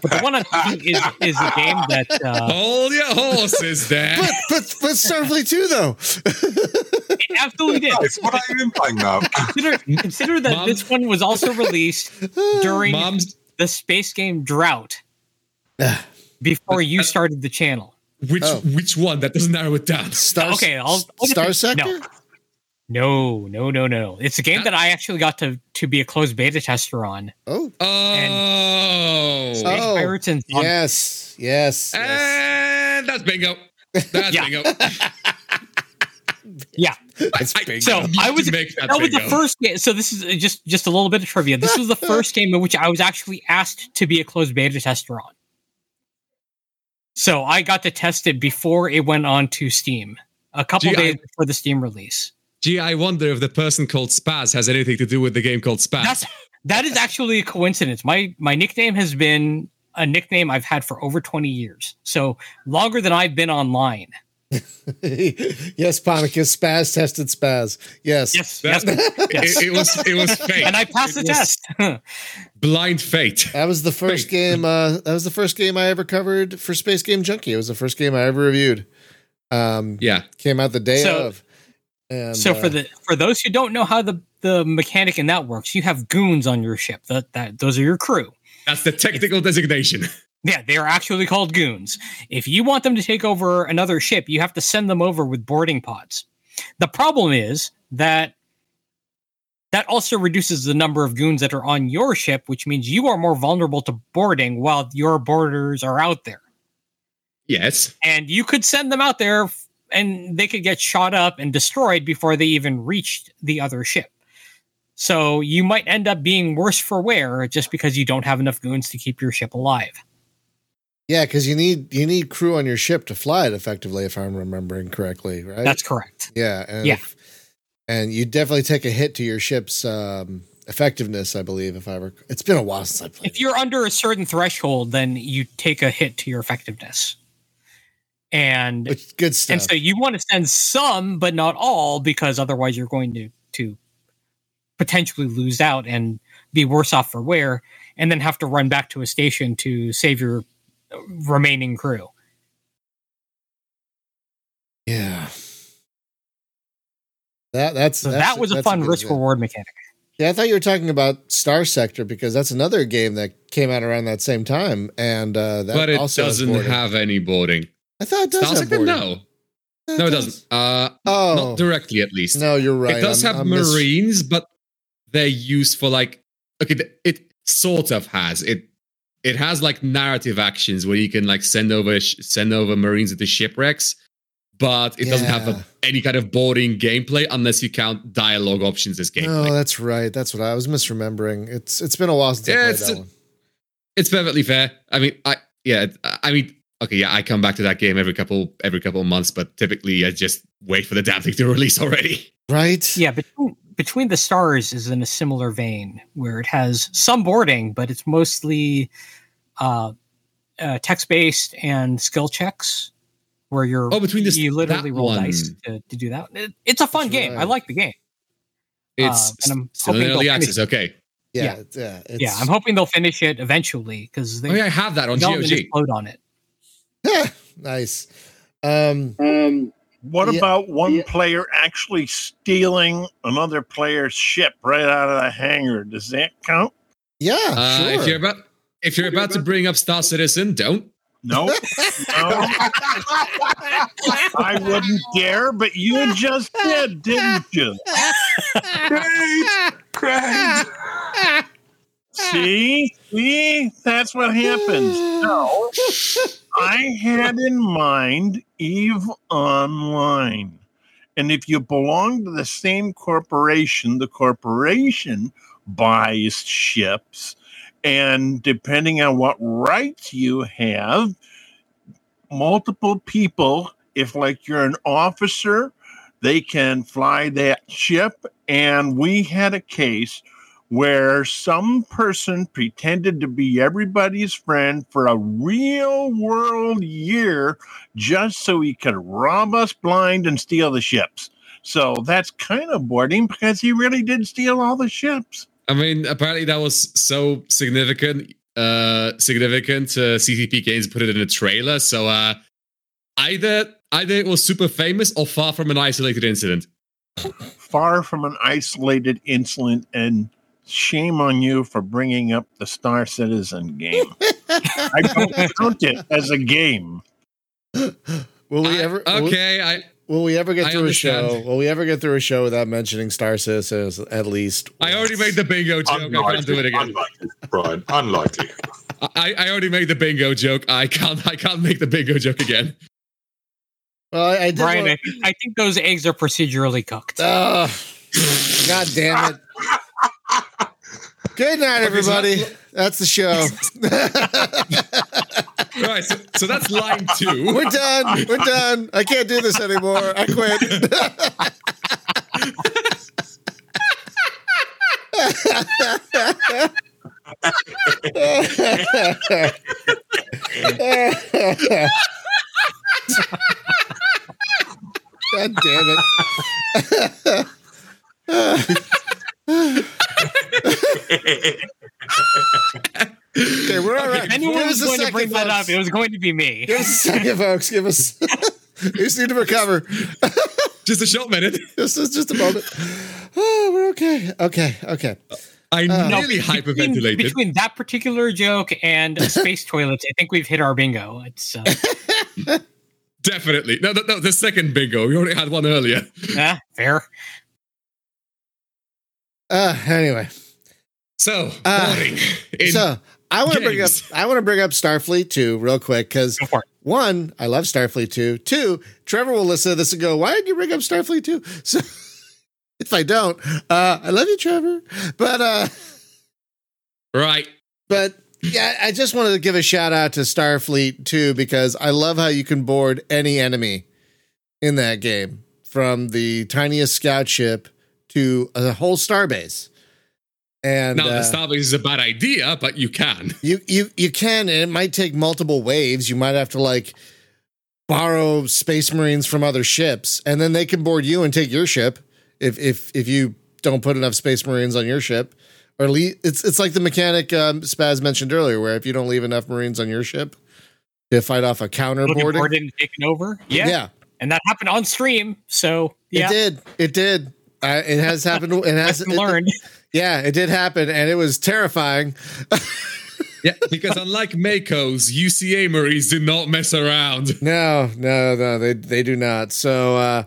But the one I'm thinking is is a game that uh, Hold your horses there. But but but Starfleet Two though. it absolutely did. Guys, what are you implying now? Consider, consider that Mom- this one was also released during Mom's the space game drought before you started the channel. which Oh. which one? That doesn't narrow it down. Star Okay, I'll- I'll Starsector. no. No, no, no, no. It's a game that I actually got to to be a closed beta tester on. Oh Oh. Space Oh, Pirates and Zombies. yes, yes, yes. And that's bingo. That's Yeah. bingo. Yeah. That's I- big. So I was make that that was the first game. So this is uh, just just a little bit of trivia. This was the [laughs] first game in which I was actually asked to be a closed beta tester on. So I got to test it before it went on to Steam, a couple Gee, I- days before the Steam release. Gee, I wonder if the person called Spaz has anything to do with the game called Spaz. That's that is actually a coincidence. My my nickname has been a nickname I've had for over 20 years. So longer than I've been online. [laughs] yes, Ponicus. Spaz tested Spaz. Yes. Yes, That- yes, yes. it, it was it was fate. and I passed the It was test. [laughs] Blind fate. That was the first Wait. game. Uh, that was the first game I ever covered for Space Game Junkie. It was the first game I ever reviewed. Um, Yeah. came out the day So- of. And, so for uh, the for those who don't know how the the mechanic in that works, you have goons on your ship. That that those are your crew. That's the technical designation. [laughs] Yeah, they are actually called goons. If you want them to take over another ship, you have to send them over with boarding pods. The problem is that that also reduces the number of goons that are on your ship, which means you are more vulnerable to boarding while your boarders are out there. Yes. And you could send them out there f- and they could get shot up and destroyed before they even reached the other ship. So you might end up being worse for wear just because you don't have enough goons to keep your ship alive. yeah, because you need you need crew on your ship to fly it effectively, if I'm remembering correctly, right? That's correct. yeah, and Yeah. if- and you definitely take a hit to your ship's um, effectiveness, I believe. If I rec- it's been a while since I played. If you're under a certain threshold, then you take a hit to your effectiveness. And it. Which, good stuff. and so you want to send some, but not all, because otherwise you're going to to potentially lose out and be worse off for wear, and then have to run back to a station to save your remaining crew. yeah. That that's So that's- that was a that's fun good risk example. reward mechanic. Yeah, I thought you were talking about Starsector because that's another game that came out around that same time, and uh, that but it also doesn't have any boarding. I thought it does have. No. No, it does. doesn't. Uh, Oh, Not directly, at least. no, you're right. It does I'm- have I'm mis- Marines, but they're used for like okay, it sort of has it. It has like narrative actions where you can like send over sh- send over Marines into shipwrecks, but it doesn't have a, any kind of boarding gameplay unless you count dialogue options as No, Oh, that's right. That's what I was misremembering. It's it's been a while since I Yeah, played it's that a- one. It's perfectly fair. I mean, I yeah, I mean, okay, yeah, I come back to that game every couple every couple of months, but typically I just wait for the damn thing to [laughs] release already. Right? Yeah, between Between the Stars is in a similar vein where it has some boarding, but it's mostly uh, uh, text based and skill checks. Where you're Oh, between the you literally roll one. dice to, to do that. It- it's a fun That's game. I like the game. It's Uh, and I'm still in hoping early they'll access. Okay. Yeah. Yeah. it's- yeah. It's, yeah, I'm hoping they'll finish it eventually because they Oh yeah, I have that on development is GOG. slowed on it. [laughs] nice. Um, um, What Yeah, about one yeah. player actually stealing another player's ship right out of the hangar? Does that count? yeah, Uh, sure. If you're about if you're about to bring up Star Citizen, don't. No, [laughs] no. I wouldn't dare, but you just did, didn't you? [laughs] Great! Great! See, see, that's what happens. No, [laughs] I had in mind Eve Online. And if you belong to the same corporation, the corporation buys ships. And depending on what rights you have, multiple people, if like you're an officer, they can fly that ship. And we had a case where some person pretended to be everybody's friend for a real world year just so he could rob us blind and steal the ships. So that's kind of boring because he really did steal all the ships. I mean, apparently that was so significant. Uh, significant. Uh, CCP Games put it in a trailer. So uh, either either it was super famous or far from an isolated incident. Far from an isolated incident, and shame on you for bringing up the Star Citizen game. I don't [laughs] count it as a game. Will we I- ever? will- okay, I Will we ever get I through a show? Will we ever get through a show without mentioning Star Citizens at least? I already made the bingo joke. I can't do it again. Unlikely, Brian. Unlikely. I, I already made the bingo joke. I can't I can't make the bingo joke again. Well, I, I did. Brian, want- I, I think those eggs are procedurally cooked. Ugh. God damn it. [laughs] Good night, everybody. That's the show. [laughs] Right, so, so that's line two. We're done. We're done. I can't do this anymore. I quit. [laughs] God damn it. [laughs] Okay, we're all right. if anyone Give was going to second, bring that up, it was going to be me. Give us a second, folks. Give us. [laughs] we just need to recover. [laughs] Just a short minute. Just, just, just a moment. Oh, we're okay. Okay. Okay. I Uh, nearly between, hyperventilated. between that particular joke and [laughs] space toilets, I think we've hit our bingo. It's uh, Definitely. No, no, no, the second bingo. We already had one earlier. ah, fair. Uh, anyway, So, Uh, [laughs] so I want to bring up. I want to bring up Starfleet 2 real quick because Go for it. one, I love Starfleet 2. Two, Trevor will listen to this and go, "Why did you bring up Starfleet 2? [laughs] So if I don't, uh, I love you, Trevor. But uh, right. But yeah, I just wanted to give a shout out to Starfleet 2 because I love how you can board any enemy in that game, from the tiniest scout ship to a whole starbase. And Now, uh, the Starbase is a bad idea, but you can. [laughs] you you you can, and it might take multiple waves. You might have to like borrow space marines from other ships, and then they can board you and take your ship if if if you don't put enough space marines on your ship. Or le- it's it's like the mechanic um, Spaz mentioned earlier, where if you don't leave enough marines on your ship to fight off a counter Looking boarding, forward and taking over. Yeah. yeah, And that happened on stream. So, yeah. it did, it did. Uh, it has happened. It [laughs] has Lesson it- learned. yeah, it did happen, and it was terrifying. [laughs] Yeah, because unlike Mako's, UCA Marines do not mess around. [laughs] No, no, no, they they do not. So uh,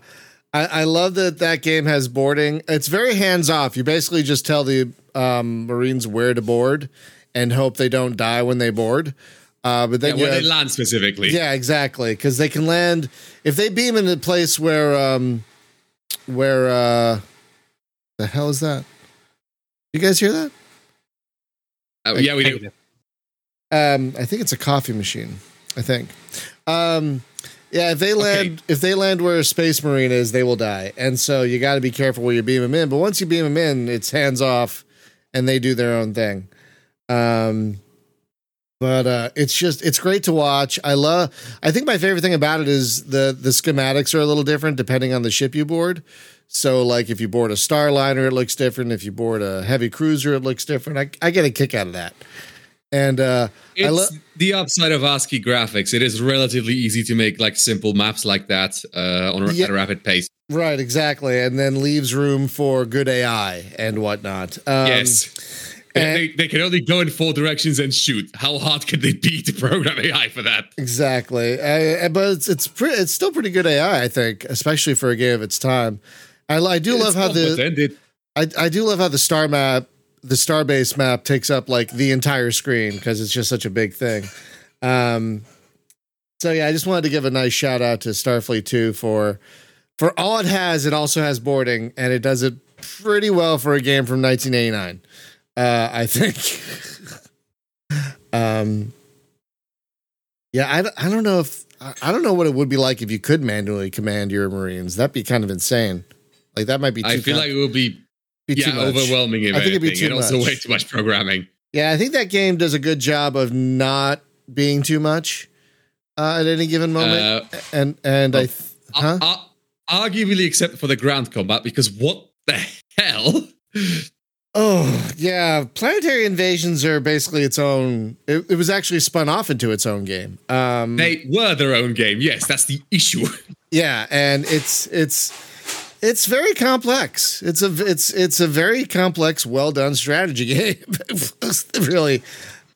I, I love that that game has boarding. It's very hands off. You basically just tell the um, Marines where to board and hope they don't die when they board. Uh, but Yeah, then you when they land specifically. yeah, exactly, because they can land if they beam in a place where um, where uh, the hell is that? You guys hear that? Uh, yeah, we do. Um, I think it's a coffee machine. I think. Um, yeah, if they land, if they land where a space marine is, they will die, and so you got to be careful where you beam them in. But once you beam them in, it's hands off, and they do their own thing. Um, but uh, it's just it's great to watch. I love. I think my favorite thing about it is the the schematics are a little different depending on the ship you board. So, like if you board a Starliner, it looks different. If you board a heavy cruiser, it looks different. I, I get a kick out of that. And uh, I It's lo- the upside of ASCII graphics. It is relatively easy to make like simple maps like that uh, on a, Yeah. at a rapid pace. Right, exactly, and then leaves room for good AI and whatnot. Um, yes. And- they, they can only go in four directions and shoot. How hard can they be to program AI for that? exactly. Uh, but it's it's it's still pretty good AI, I think, especially for a game of its time. I, I do love how the I, I do love how the star map, the starbase map, takes up like the entire screen because it's just such a big thing. Um, so yeah, I just wanted to give a nice shout out to Starfleet 2 for for all it has. It also has boarding, and it does it pretty well for a game from 1989. Uh, I think. [laughs] um, Yeah, I, don't- I don't know if I I don't know what it would be like if you could manually command your Marines. That'd be kind of insane. Like that might be. Too much. I feel com- like it would be, be yeah, too much. overwhelming. If I think it'd be anything, too and also much. way too much programming. Yeah, I think that game does a good job of not being too much uh, at any given moment. Uh, and and I, oh, th- huh? Ar- ar- arguably, except for the ground combat, because what the hell? Oh yeah, planetary invasions are basically its own. It, it was actually spun off into its own game. Um, They were their own game. Yes, that's the issue. [laughs] yeah, and it's it's it's very complex. It's a it's it's a very complex, well done strategy [laughs] game. [laughs] really,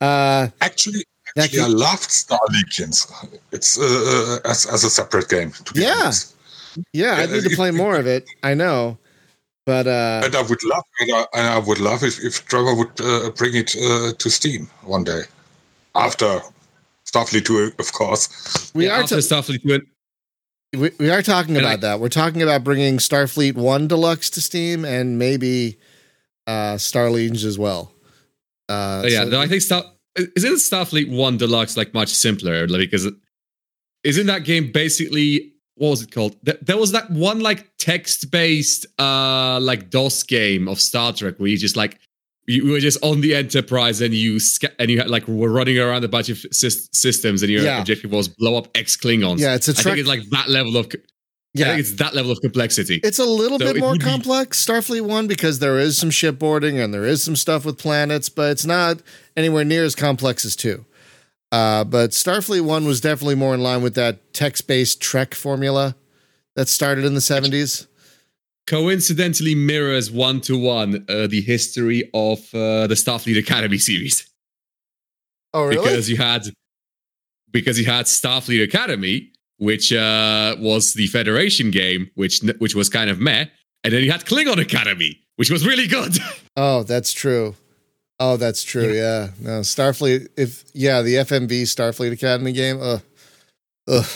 uh, Actually, That actually I loved Star Legions. It's uh, as, as a separate game. To be Yeah. honest. yeah, I Yeah, need to it- play more of it. I know, but uh, And I would love, and I, and I would love if, if Trevor would uh, bring it uh, to Steam one day, after Starfleet 2, of course. we Yeah, are after ta- Starfleet went. we, we are talking And about I- that. We're talking about bringing Starfleet One Deluxe to Steam and maybe uh, Star Legions as well. Uh, yeah, so- no, I think Star isn't Starfleet One Deluxe like much simpler like, because isn't that game basically what was it called? There was that one like text based uh like DOS game of Star Trek where you just like you were just on the Enterprise and you sca- and you had, like were running around a bunch of sys- systems and your Yeah. objective was blow up X Klingons. Yeah, it's a I Trek- think it's like that level of. I yeah, think it's that level of complexity. It's a little So bit more be- complex, Starfleet One, because there is some shipboarding and there is some stuff with planets, but it's not anywhere near as complex as two. Uh, but Starfleet One was definitely more in line with that text-based Trek formula that started in the seventies. coincidentally mirrors one to one the history of uh, the Starfleet Academy series Oh, really? because you had because you had Starfleet Academy, which uh, was the Federation game, which which was kind of meh, and then you had Klingon Academy, which was really good. [laughs] Oh, that's true. Oh, that's true. Yeah. No, Starfleet. If yeah, the FMV Starfleet Academy game. Ugh. Ugh.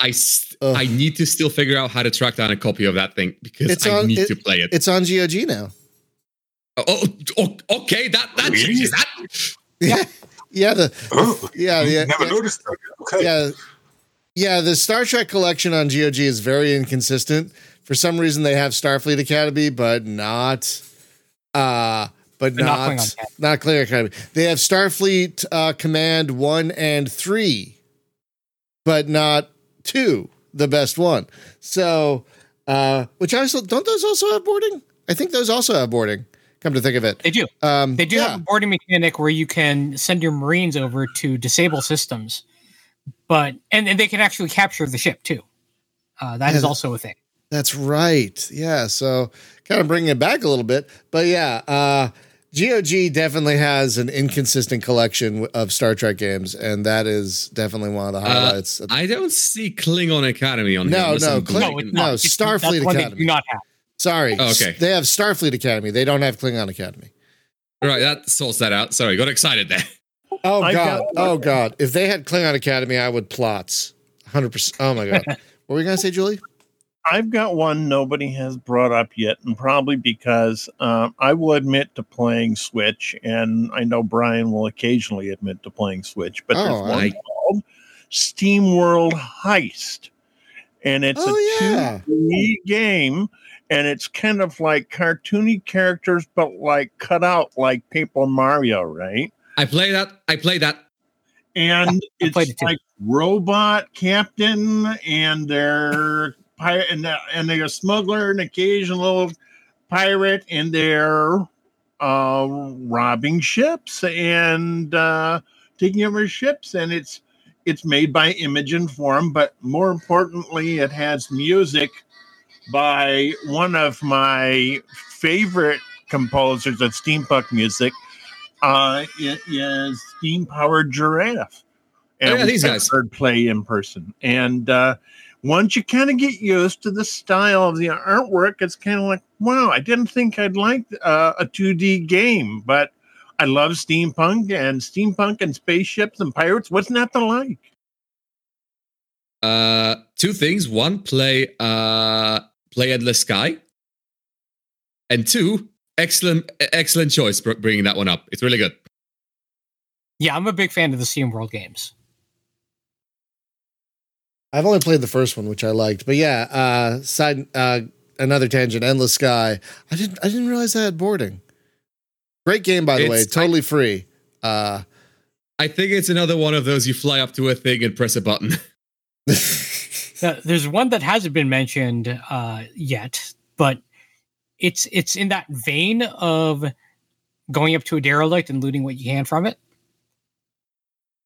I st- Ugh. I need to still figure out how to track down a copy of that thing because It's I on- need it- to play it. It's on GOG now. Oh, oh, oh, okay, that that Really? changes that. [laughs] Yeah. Yeah. The Oh, yeah yeah never yeah, noticed that. Okay. yeah yeah. The Star Trek collection on GOG is very inconsistent. For some reason, they have Starfleet Academy, but not. Uh but not not Klingon Academy. not Klingon Academy. They have Starfleet uh, Command one and three, but not two, the best one. So, uh, which also don't those also have boarding? I think those also have boarding. Come to think of it, They do. um, They do yeah. have a boarding mechanic where you can send your Marines over to disable systems, but and, and they can actually capture the ship too. Uh, that is also a thing. That's right. Yeah. So kind of bringing it back a little bit, but yeah, uh, GOG definitely has an inconsistent collection of Star Trek games, and that is definitely one of the Uh, highlights. I don't see Klingon Academy on No, here. no, Kling- No, no, Starfleet that's Academy. do not have. Sorry. Oh, okay. They have Starfleet Academy. They don't have Klingon Academy. Right, that sorts that out. Sorry, got excited there. Oh god. Oh god. If they had Klingon Academy, I would plots. 100%. Oh my god. [laughs] what were you going to say, Julie? I've got one nobody has brought up yet, and probably because um, I will admit to playing Switch, and I know Brian will occasionally admit to playing Switch, but Oh, there's one I- called SteamWorld Heist, and it's Oh, a yeah. 2D game, and it's kind of like cartoony characters, but like cut out like Paper Mario, right? I play that. I play that. and I played it's it like robot captain and they're pirate and they're, and they're a smuggler and occasional pirate and they're uh robbing ships and uh taking over ships and it's it's made by Image & Form but more importantly it has music by one of my favorite composers of steampunk music uh, it is Steam Powered Giraffe. Oh, yeah, these guys. heard play in person. And uh, once you kind of get used to the style of the artwork, it's kind of like, wow, I didn't think I'd like uh, a 2D game, but I love steampunk and steampunk and spaceships and pirates. What's not to like? Uh, two things. One, play uh, play Endless Sky, and two, excellent, excellent choice bringing that one up. It's really good. Yeah, I'm a big fan of the Steam World games. I've only played the first one, which I liked. But yeah, uh, side uh, another tangent. Endless Sky. I didn't I didn't realize I had boarding. Great game, by the way. It's- Totally free. Uh, I think it's another one of those you fly up to a thing and press a button. [laughs] There's one that hasn't been mentioned uh, yet, but it's it's in that vein of going up to a derelict and looting what you can from it.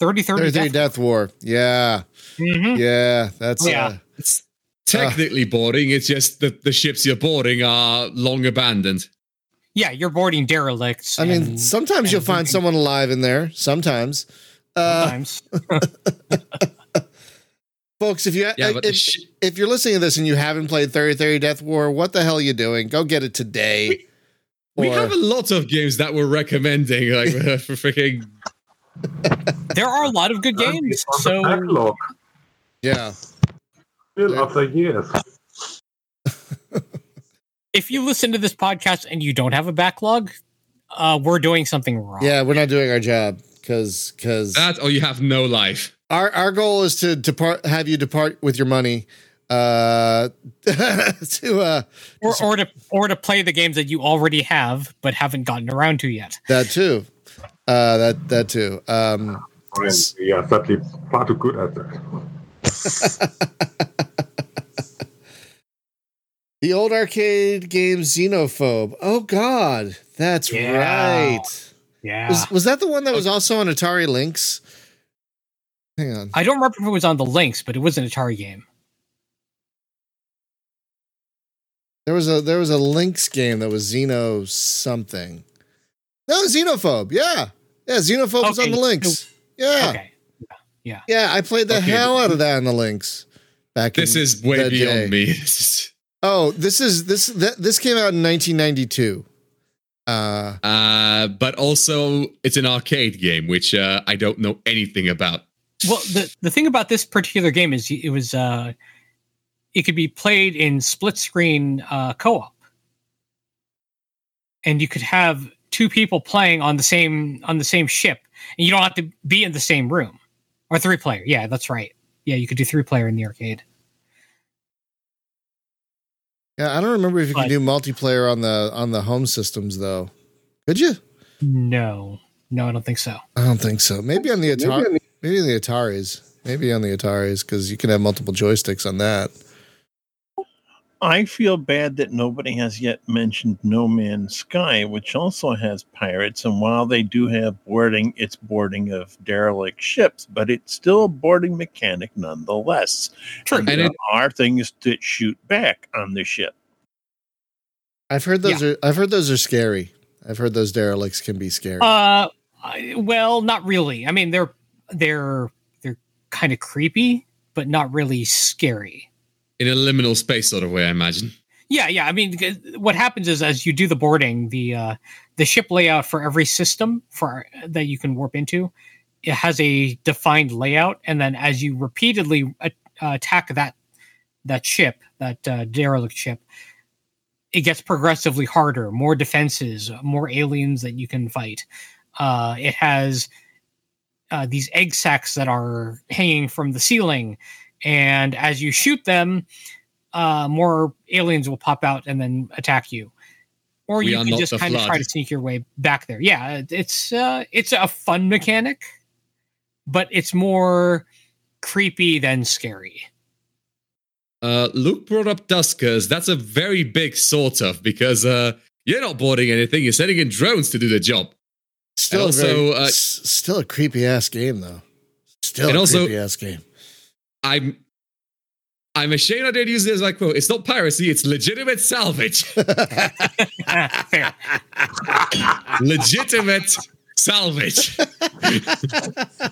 30 30 33 death. Death War. Yeah, Mhm. yeah. That's Yeah. uh, It's technically boarding. It's just that the ships you're boarding are long abandoned. Yeah, you're boarding derelicts. I mean, and sometimes you'll and find looting. someone alive in there. Sometimes. Uh, sometimes. [laughs] folks, if you Yeah, but the if, shi- if you're listening to this and you haven't played 30 30 Deathwar, what the hell are you doing? Go get it today. We Or- have a lot of games that we're recommending, like [laughs] for freaking. There are a lot of good games. It's on the So backlog yeah. still Yeah. after years. [laughs] if you listen to this podcast and you don't have a backlog, uh, we're doing something wrong. Yeah, we're not doing our job because because That or you have no life. our our goal is to depart have you depart with your money uh [laughs] to uh Or, or to or to play the games that you already have but haven't gotten around to yet. that too uh that that too. Um And we are sadly far too good at that. [laughs] the old arcade game Xenophobe. Oh god. That's Yeah. right. Yeah. was, was that the one that was also on Atari Lynx? Hang on. I don't remember if it was on the Lynx, but it was an Atari game. there was a there was a Lynx game that was xeno something. No xenophobe yeah yeah xenophobe was on the Lynx. yeah Okay. Yeah, I played the Okay, hell out of that on the Lynx back. This in is way beyond day. me. [laughs] Oh, this is this th- this came out in 1992. Uh, Uh, but also, it's an arcade game, which uh, I don't know anything about. Well, the the thing about this particular game is it was uh, it could be played in split screen uh, co op, and you could have two people playing on the same on the same ship, and you don't have to be in the same room, or three player. Yeah, that's right. Yeah, you could do three player in the arcade. yeah, I don't remember if you But- could do multiplayer on the on the home systems though. Could you? No, no, I don't think so. I don't think so. Maybe on the Atari. Maybe on the Ataris. Maybe on the Ataris because you can have multiple joysticks on that. I feel bad that nobody has yet mentioned No Man's Sky, which also has pirates. And while they do have boarding, it's boarding of derelict ships, but it's still a boarding mechanic nonetheless. True. And, And there it- are things that shoot back on the ship. I've heard those are. I've heard those are scary. I've heard those derelicts can be scary. Uh, well, not really. I mean, they're they're they're kind of creepy, but not really scary. In a liminal space sort of way, I imagine. Yeah, yeah. I mean, what happens is as you do the boarding, the uh, the ship layout for every system for that you can warp into, it has a defined layout, and then as you repeatedly uh, attack that that ship, that uh, derelict ship, it gets progressively harder, more defenses, more aliens that you can fight. Uh, it has uh, these egg sacs that are hanging from the ceiling, and as you shoot them, uh, more aliens will pop out and then attack you. Or We you can just the kind of try to sneak your way back there. Yeah, it's uh, it's a fun mechanic, but it's more creepy than scary. Uh, Luke brought up Duskers. That's a very big sort of because uh, you're not boarding anything. You're sending in drones to do the job. still, and a very- uh, s- still a creepy ass game though. Still And a also- creepy ass game. I'm I'm ashamed I didn't use this as my quote. It's not piracy, it's legitimate salvage. [laughs] Legitimate salvage.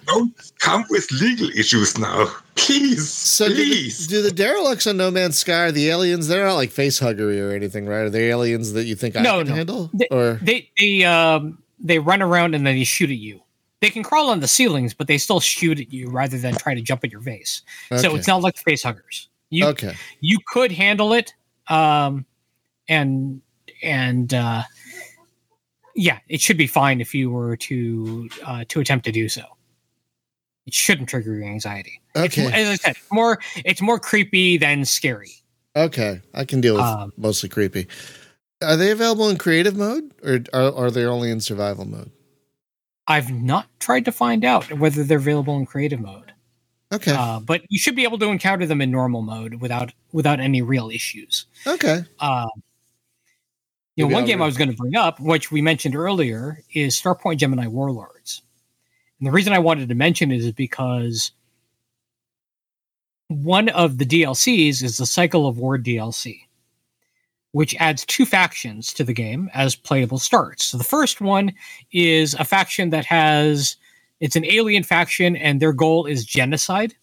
Don't come with legal issues now. Please. So do the, please. do the derelicts on No Man's Sky are the aliens? They're not like face huggery or anything, right? Are they aliens that you think I No, can no. handle? They- or They they um they run around and then they shoot at you. They can crawl on the ceilings, but they still shoot at you rather than try to jump at your face. So it's not like face huggers. You okay. you could handle it, um, and and uh, yeah, it should be fine if you were to uh, to attempt to do so. it shouldn't trigger your anxiety. It's Okay. as I said, more it's more creepy than scary. Okay. I can deal with Um, mostly creepy. Are they available in creative mode or are, are they only in survival mode? I've not tried to find out whether they're available in creative mode, Okay. uh, but you should be able to encounter them in normal mode without without any real issues. okay. Uh, you know, one I'll game I was going to bring up, which we mentioned earlier, is Starpoint Gemini Warlords. And the reason I wanted to mention it is because one of the DLCs is the Cycle of War DLC, which adds two factions to the game as playable starts. So the first one is a faction that has it's an alien faction and their goal is genocide.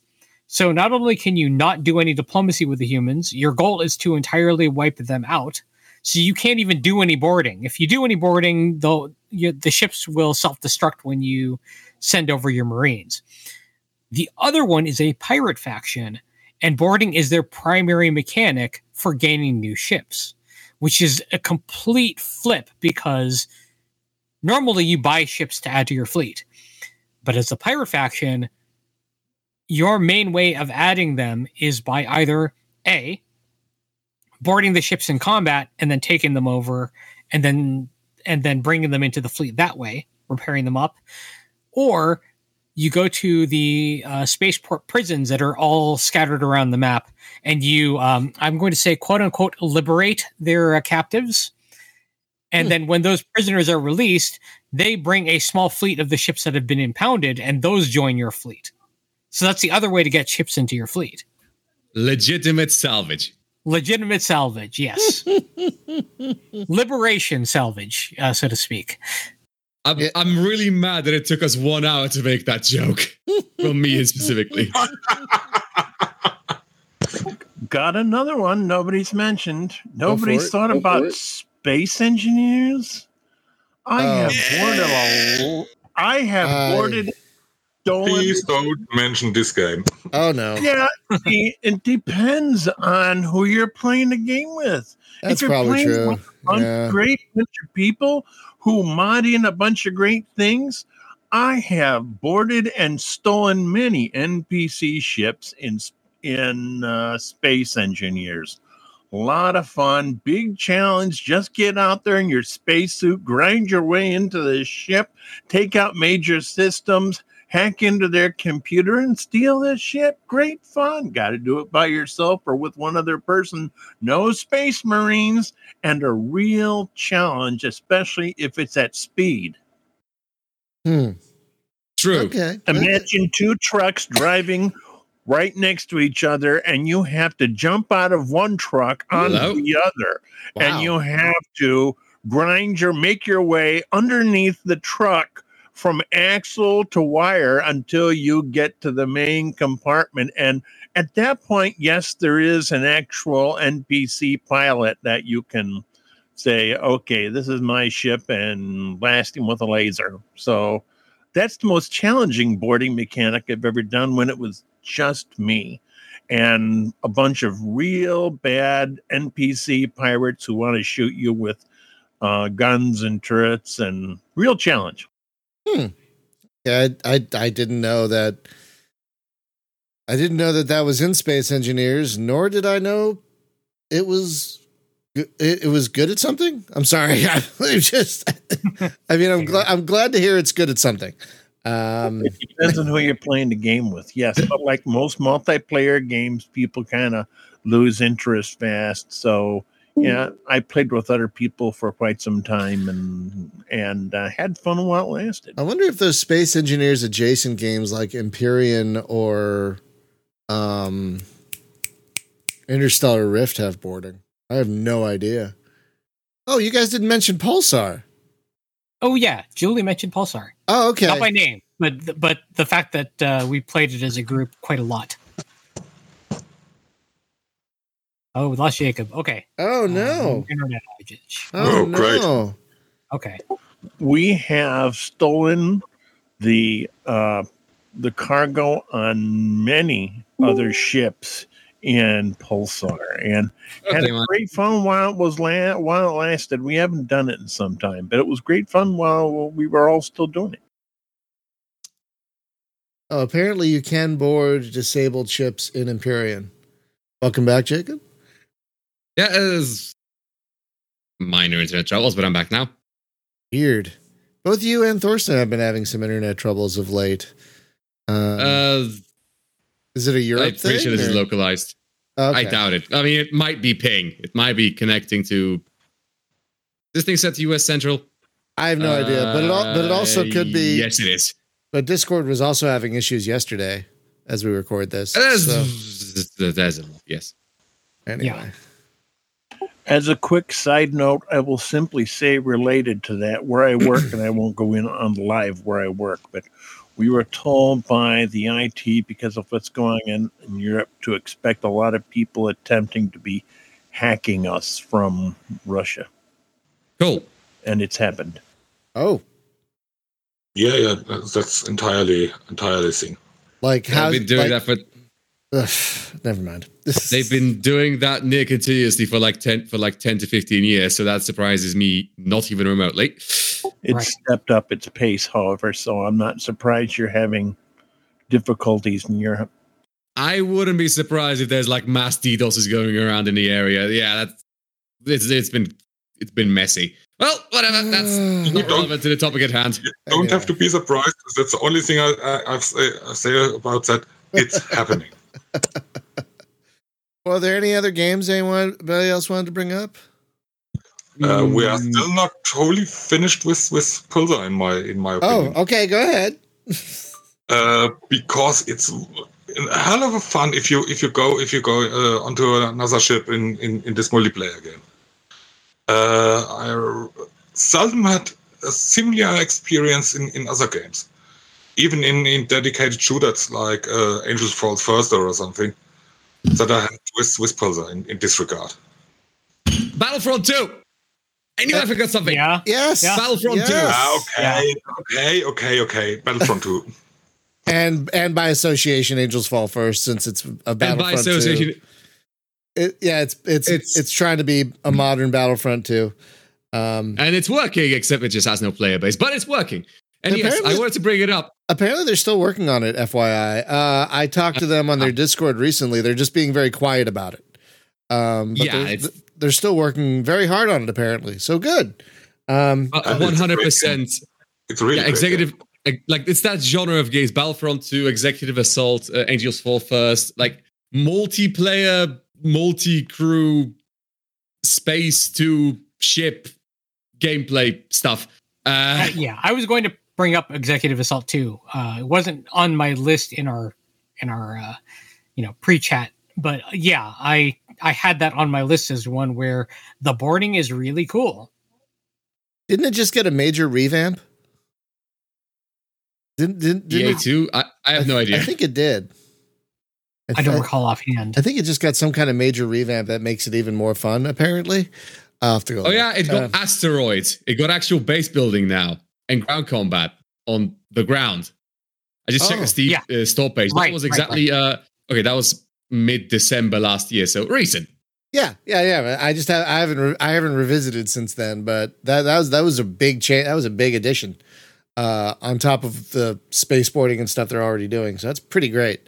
So not only can you not do any diplomacy with the humans, your goal is to entirely wipe them out. So you can't even do any boarding. If you do any boarding, though, the ships will self-destruct when you send over your marines. The other one is a pirate faction, and boarding is their primary mechanic for gaining new ships, which is a complete flip because normally you buy ships to add to your fleet. But as a pirate faction, your main way of adding them is by either A, boarding the ships in combat and then taking them over and then and then bringing them into the fleet that way, repairing them up, or you go to the uh, spaceport prisons that are all scattered around the map, and you, um, I'm going to say, quote unquote, liberate their uh, captives. And Hmm. then when those prisoners are released, they bring a small fleet of the ships that have been impounded, and those join your fleet. So that's the other way to get ships into your fleet. Legitimate salvage. Legitimate salvage, yes. [laughs] Liberation salvage, uh, so to speak. I'm, Yeah. I'm really mad that it took us one hour to make that joke. [laughs] From me specifically. Got another one nobody's mentioned. Nobody's thought Go about Space Engineers. I Oh. have boarded a l- I have I- boarded stolen. Please don't mention this game. Oh no. Yeah, it, it depends on who you're playing the game with. That's you're probably playing true. with a Yeah. great bunch of people who mod in a bunch of great things. I have boarded and stolen many NPC ships in in uh, Space Engineers. A lot of fun, big challenge. Just get out there in your spacesuit, grind your way into the ship, take out major systems, hack into their computer, and steal this ship. Great fun. Got to do it by yourself or with one other person. No space marines, and a real challenge, especially if it's at speed. Hmm. True. Okay. Imagine two trucks driving right next to each other, and you have to jump out of one truck onto Hello? the other, Wow. and you have to grind your make your way underneath the truck from axle to wire until you get to the main compartment and at that point yes there is an actual npc pilot that you can say okay this is my ship and blast him with a laser so that's the most challenging boarding mechanic I've ever done when it was just me and a bunch of real bad NPC pirates who want to shoot you with uh, guns and turrets and real challenge. Yeah, I, I I didn't know that. I didn't know that that was in Space Engineers, nor did I know it was it, it was good at something. I'm sorry, [laughs] I just. I mean, I'm glad I'm glad to hear it's good at something. Um, It depends on who you're playing the game with. Yes, but like most multiplayer games, people kind of lose interest fast. So yeah, I played with other people for quite some time and and uh, had fun while it lasted. I wonder if those Space Engineers adjacent games like Empyrion or um, Interstellar Rift have boarding. I have no idea. Oh, you guys didn't mention Pulsar. Oh yeah, Julie mentioned Pulsar, Oh, okay. not by name, but but the fact that uh, we played it as a group quite a lot. Oh, we lost Jacob. Okay. Oh Um, no. internet outage. Oh, Oh, great. no. Okay. we have stolen the uh, the cargo on many other ships in Pulsar and had Okay, a great fun while it was la- while it lasted. We haven't done it in some time, but it was great fun while we were all still doing it. Oh, apparently you can board disabled ships in Empyrion. Welcome back, Jacob. Yeah, it's minor internet troubles, but I'm back now. Weird. Both you and Thorsten have been having some internet troubles of late. Um, Uh, is it a Europe I'm thing? pretty sure this is or- localized. Okay. I doubt it. I mean, it might be ping. It might be connecting to this thing set to US Central. I have no idea, but it al- but it also Uh, could be. Yes, it is. But Discord was also having issues yesterday as we record this. There's, So, there's a yes. anyway, As a quick side note, I will simply say related to that where I work, and I won't go in on live where I work, but we were told by the IT because of what's going on in Europe to expect a lot of people attempting to be hacking us from Russia, Cool. and it's happened. oh, Yeah, yeah, that's entirely entirely thing. like how They've been doing like, that for Ugh, never mind. they've been doing that near continuously for like 10 for like 10 to 15 years, so that surprises me not even remotely. It's Right. stepped up its pace, however, so I'm not surprised you're having difficulties in Europe. I wouldn't be surprised if there's like mass DDoSes going around in the area. Yeah, that's it's it's been it's been messy. Well, whatever. That's [sighs] not relevant to the topic at hand. You don't Anyway. have to be surprised. That's the only thing I, I, I've say, I say about that. It's [laughs] happening. [laughs] Well, are there any other games anyone anybody else wanted to bring up? Uh, we are Mm, still not totally finished with with Pulsar in my in my opinion. Oh, okay, go ahead. [laughs] uh, because it's a hell of a fun if you if you go if you go uh, onto another ship in, in, in this multiplayer game. Uh, I r- seldom had a similar experience in, in other games, even in, in dedicated shooters like uh, Angels Fall First or something that I had with with Pulsar in, in this regard. Battlefront 2. I knew I forgot something. Yeah. Yes, Yeah. Battlefront Yes. 2. Ah, okay, okay, okay, okay. Battlefront 2. [laughs] and and by association, Angels Fall first since it's a And by Battlefront. 2. association, It, yeah, it's, it's it's It's- trying to be a modern Battlefront 2. Um, and it's working, except it just has no player base, but it's working. And yes, Apparently- I wanted to bring it up. apparently, they're still working on it. FYI, uh, I talked to them on their Discord recently. They're just being very quiet about it. Um, but Yeah, they're, they're still working very hard on it. Apparently, so good. Um, Uh, And it's a great 100%. It's really Yeah, executive. Like it's that genre of games: Battlefront 2, Executive Assault, uh, Angels Fall First, like multiplayer, multi-crew, space to ship gameplay stuff. Uh, Uh, yeah, I was going to bring up Executive Assault 2. Uh, it wasn't on my list in our in our uh, you know pre-chat, but yeah, I I had that on my list as one where the boarding is really cool. didn't it just get a major revamp? Didn't didn't, didn't EA it- 2, I, I have no idea. I think it did. I don't recall offhand. I think it just got some kind of major revamp that makes it even more fun. Apparently, I'll have to go. Oh yeah, it got Uh, asteroids. It got actual base building now and ground combat on the ground. I just checked Oh, the Steam yeah. uh, store page. Right, that was right, exactly uh okay. That was mid December last year, so recent. Yeah, yeah, yeah. I just have I haven't re- I haven't revisited since then, but that that was that was a big change. That was a big addition uh, on top of the spaceport and stuff they're already doing. So that's pretty great.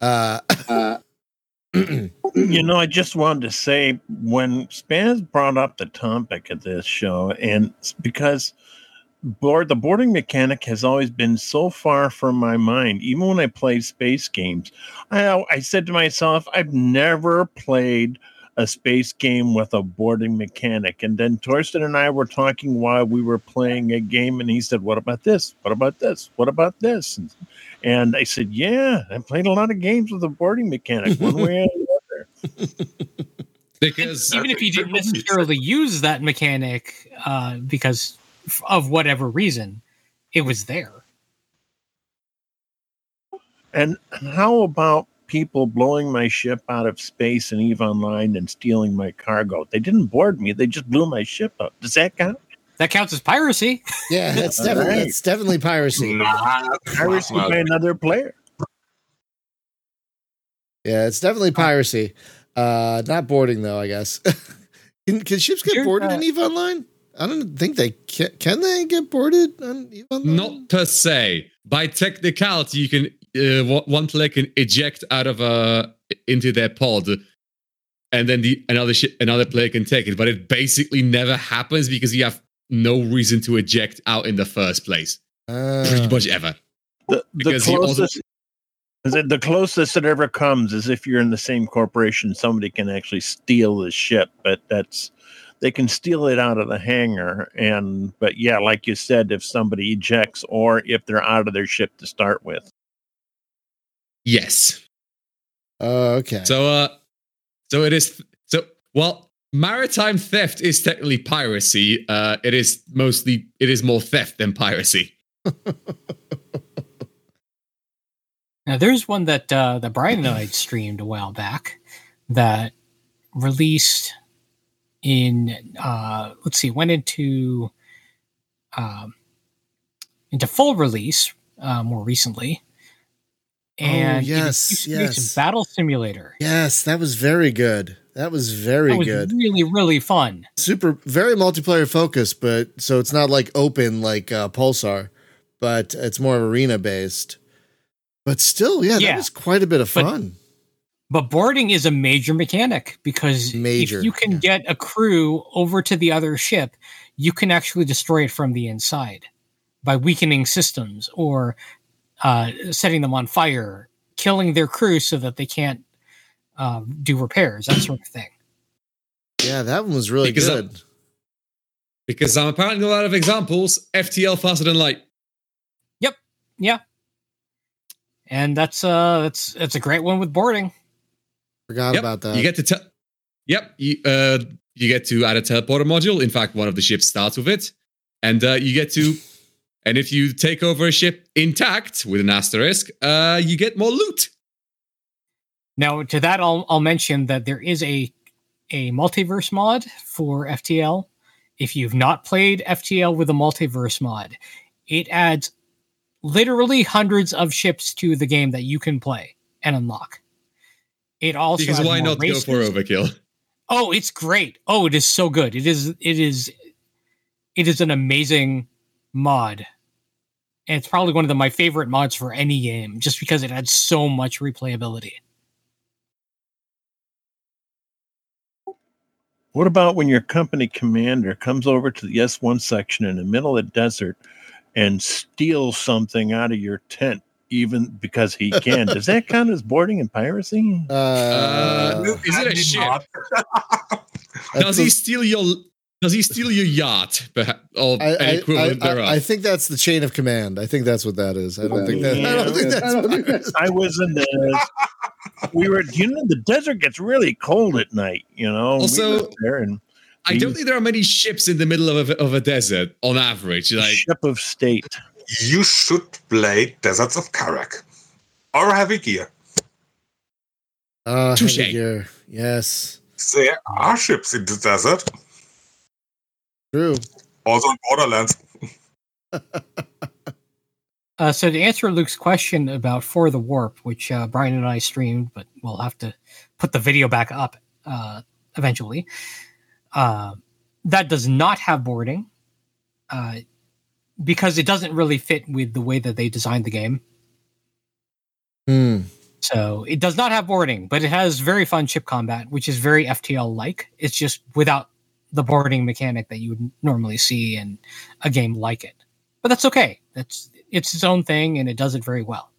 Uh, [clears throat] You know, I just wanted to say when Spaz brought up the topic of this show, and because board the boarding mechanic has always been so far from my mind. Even when I played space games, I I said to myself, I've never played a space game with a boarding mechanic. And then Thorsten and I were talking while we were playing a game, and he said, "What about this? What about this? What about this?" And, and I said, "Yeah, I played a lot of games with a boarding mechanic, one way or the other." [laughs] Because Even if you didn't necessarily use that mechanic uh, because f- of whatever reason, it was there. And how about people blowing my ship out of space in EVE Online and stealing my cargo? They didn't board me; they just blew my ship up. Does that count? That counts as piracy. yeah, [laughs] that's definitely right. that's definitely piracy. Nah, Piracy well, by another player. Yeah, it's definitely piracy. Uh, not boarding though. I guess. [laughs] can, can ships get Here's, boarded uh, in Eve Online? I don't think they can. Can they get boarded on Eve not per se. By technicality, you can uh, one- one player can eject out of a into their pod, and then the another ship another player can take it. But it basically never happens because you have no reason to eject out in the first place, pretty Uh, much ever. The, the Because he also- closest the closest it ever comes is if you're in the same corporation, somebody can actually steal the ship, but that's they can steal it out of the hangar. And but yeah, like you said, if somebody ejects or if they're out of their ship to start with. Yes. oh, okay. So uh so it is so well maritime theft is technically piracy. Uh it is mostly it is more theft than piracy. [laughs] Now, there's one that uh, that Brian and I streamed a while back that released in uh, let's see, went into um, into full release uh, more recently, and Oh, yes, yes. Battle Simulator. yes, that was very good. That was very That was good. really really fun. Super, very multiplayer focused, but so it's not like open like uh, Pulsar, but it's more arena based. But still, yeah, that was quite a bit of fun. But boarding is a major mechanic because Major, if you can yeah. get a crew over to the other ship, you can actually destroy it from the inside by weakening systems or uh, setting them on fire, killing their crew so that they can't uh, do repairs, that sort of thing. yeah, that one was really Because, good. Because I'm apparently a lot of examples, FTL faster than light. Yep. Yeah, and that's uh that's that's a great one with boarding. Forgot Yep, about that. You get to te- Yep, you uh you get to add a teleporter module. In fact, one of the ships starts with it. And uh you get to [laughs] and if you take over a ship intact with an asterisk, uh you get more loot. Now, to that, I'll I'll mention that there is a a multiverse mod for FTL. If you've not played FTL with a multiverse mod, it adds literally hundreds of ships to the game that you can play and unlock. It also Because why more not go for overkill? Oh, it's great. Oh, it is so good. It is it is it is an amazing mod. And it's probably one of the, my favorite mods for any game just because it adds so much replayability. What about when your company commander comes over to the S1 section in the middle of the desert and steals something out of your tent, even because he can? Does that [laughs] count as boarding and piracy? Uh, Uh, is it a ship? that's [laughs] Does he steal your does he steal your yacht? Perhaps or I, I, equivalent I, thereof? I, I think that's the chain of command. I think that's what that is. I don't think that. I don't think that's. piracy. I was in the. We were, you know, the desert gets really cold at night. You know, We Also- were there and I don't think there are many ships in the middle of a, of a desert on average. Like ship of state. You should play Deserts of Kharak or Heavy Gear. Uh, heavy gear. Yes, There are ships in the desert, true. also in Borderlands. [laughs] Uh, so to answer Luke's question about For the Warp, which uh, Brian and I streamed, but we'll have to put the video back up uh, eventually. Uh, that does not have boarding uh, because it doesn't really fit with the way that they designed the game. Hmm. So it does not have boarding, but it has very fun chip combat, which is very FTL like. It's just without the boarding mechanic that you would normally see in a game like it. But that's okay. That's it's its own thing and it does it very well.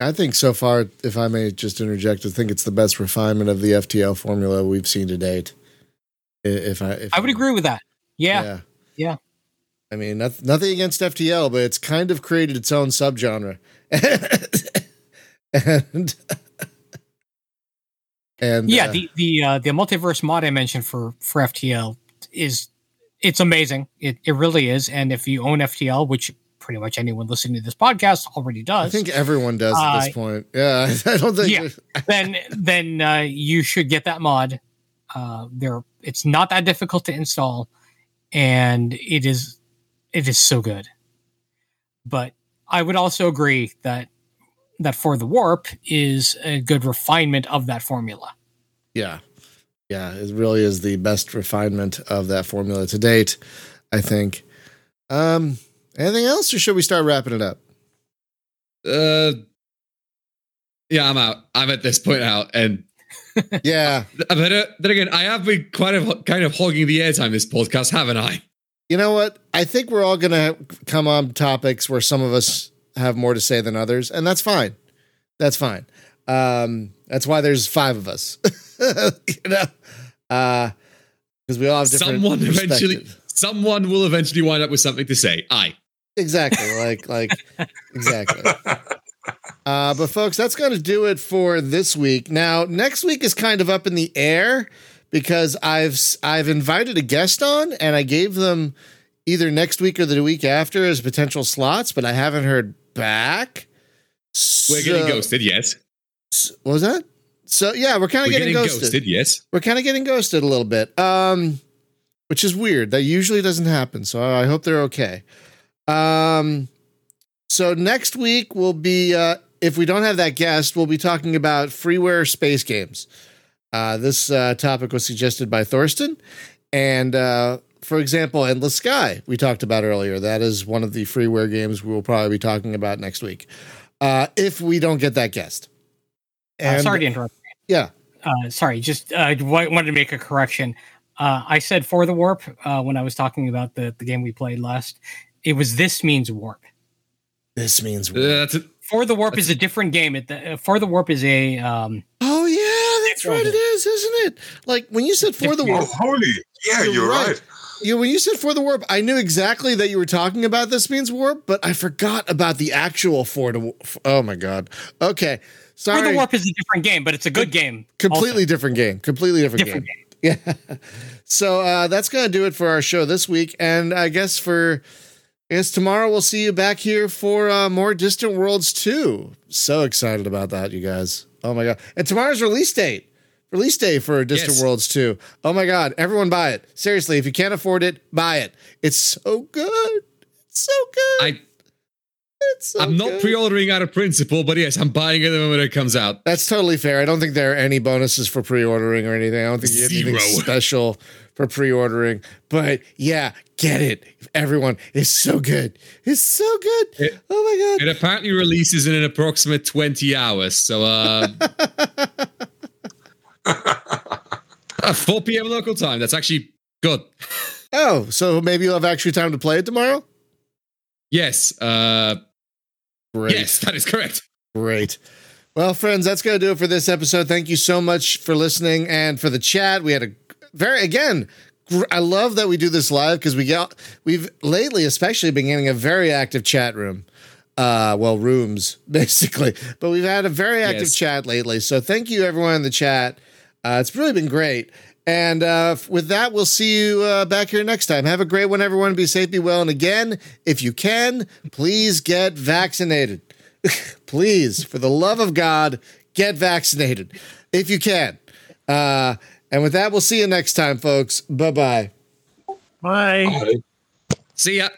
I think so far, if I may just interject, I think it's the best refinement of the FTL formula we've seen to date. If I, if I would agree with that. Yeah. Yeah. I mean, noth- nothing against FTL, but it's kind of created its own subgenre. and [laughs] and Yeah, uh, the the uh, the multiverse mod I mentioned for for FTL is it's amazing. It it really is. And if you own FTL, which pretty much anyone listening to this podcast already does, I think everyone does at this Uh, point. Yeah, [laughs] I don't think. yeah. then then uh, you should get that mod. Uh, there, it's not that difficult to install, and it is it is so good. But I would also agree that that for the warp is a good refinement of that formula. Yeah. Yeah, it really is the best refinement of that formula to date, I think. Um anything else or should we start wrapping it up? uh yeah, I'm out. I'm at this point out, and Yeah. [laughs] but uh, then again, I have been quite of kind of hogging the airtime this podcast, haven't I? You know what? I think we're all going to come on topics where some of us have more to say than others, and that's fine. That's fine. Um, that's why there's five of us. [laughs] you know, Uh because we all have different. Someone eventually, someone will eventually wind up with something to say. Aye. exactly like like exactly. [laughs] Uh, but folks, that's going to do it for this week. Now, next week is kind of up in the air because I've I've invited a guest on, and I gave them either next week or the week after as potential slots, but I haven't heard back. We're getting ghosted, yes. s- What was that? So yeah, we're kind of getting, getting ghosted. ghosted, yes. We're kind of getting ghosted a little bit, um, which is weird. That usually doesn't happen. So I hope they're okay. Um, so next week we'll be, uh, if we don't have that guest, we'll be talking about freeware space games. Uh, this uh, topic was suggested by Thorsten, and uh, for example, Endless Sky we talked about earlier. That is one of the freeware games we will probably be talking about next week, uh, if we don't get that guest. Uh, sorry to interrupt. yeah, Uh, sorry, just uh, wa- wanted to make a correction. Uh, I said for the warp uh, when I was talking about the, the game we played last. It was this means warp. this means Uh, that's it. For the warp is a different game. It, uh, for the warp is a um, Oh yeah, that's Different. right. It is, isn't it? Like when you said for the Oh, warp, [laughs] holy. Yeah, You're you're, right. right. you when you said for the warp, I knew exactly that you were talking about this means warp, but I forgot about the actual for the. Oh my god. Okay, sorry. for sorry. the warp is a different game, but it's a good game. completely also. different game. Completely different, different game. game. Yeah. [laughs] So uh, that's gonna do it for our show this week, and I guess for. I guess tomorrow we'll see you back here for uh, more Distant Worlds 2. So excited about that, you guys. Oh my god. And tomorrow's release date. Release day for Distant Yes. Worlds 2. Oh my god, everyone buy it. Seriously, if you can't afford it, buy it. It's so good. It's so good. I, it's so I'm not pre-ordering out of principle, but yes, I'm buying it the moment it comes out. That's totally fair. I don't think there are any bonuses for pre-ordering or anything. I don't think you get anything [laughs] special for pre-ordering. But yeah, get it. Everyone, it's so good. It's so good. It- oh my god. It apparently releases in an approximate 20 hours. So, uh, [laughs] [laughs] uh, 4 p.m. local time. That's actually good. Oh, so maybe you'll have actually time to play it tomorrow? Yes. Uh, Great. yes, that is correct. Great. Well, friends, that's going to do it for this episode. Thank you so much for listening and for the chat. We had a very, again, gr- I love that we do this live because we get, we've lately, especially been getting a very active chat room. Uh, well, rooms [laughs] basically, but we've had a very active Yes. chat lately. So thank you everyone in the chat. Uh, it's really been great. And uh, with that, we'll see you uh, back here next time. Have a great one, everyone. Be safe, be well. And again, if you can, please get vaccinated. [laughs] please, for the love of God, get vaccinated if you can. Uh, and with that, we'll see you next time, folks. Bye bye. Bye. Bye. See ya.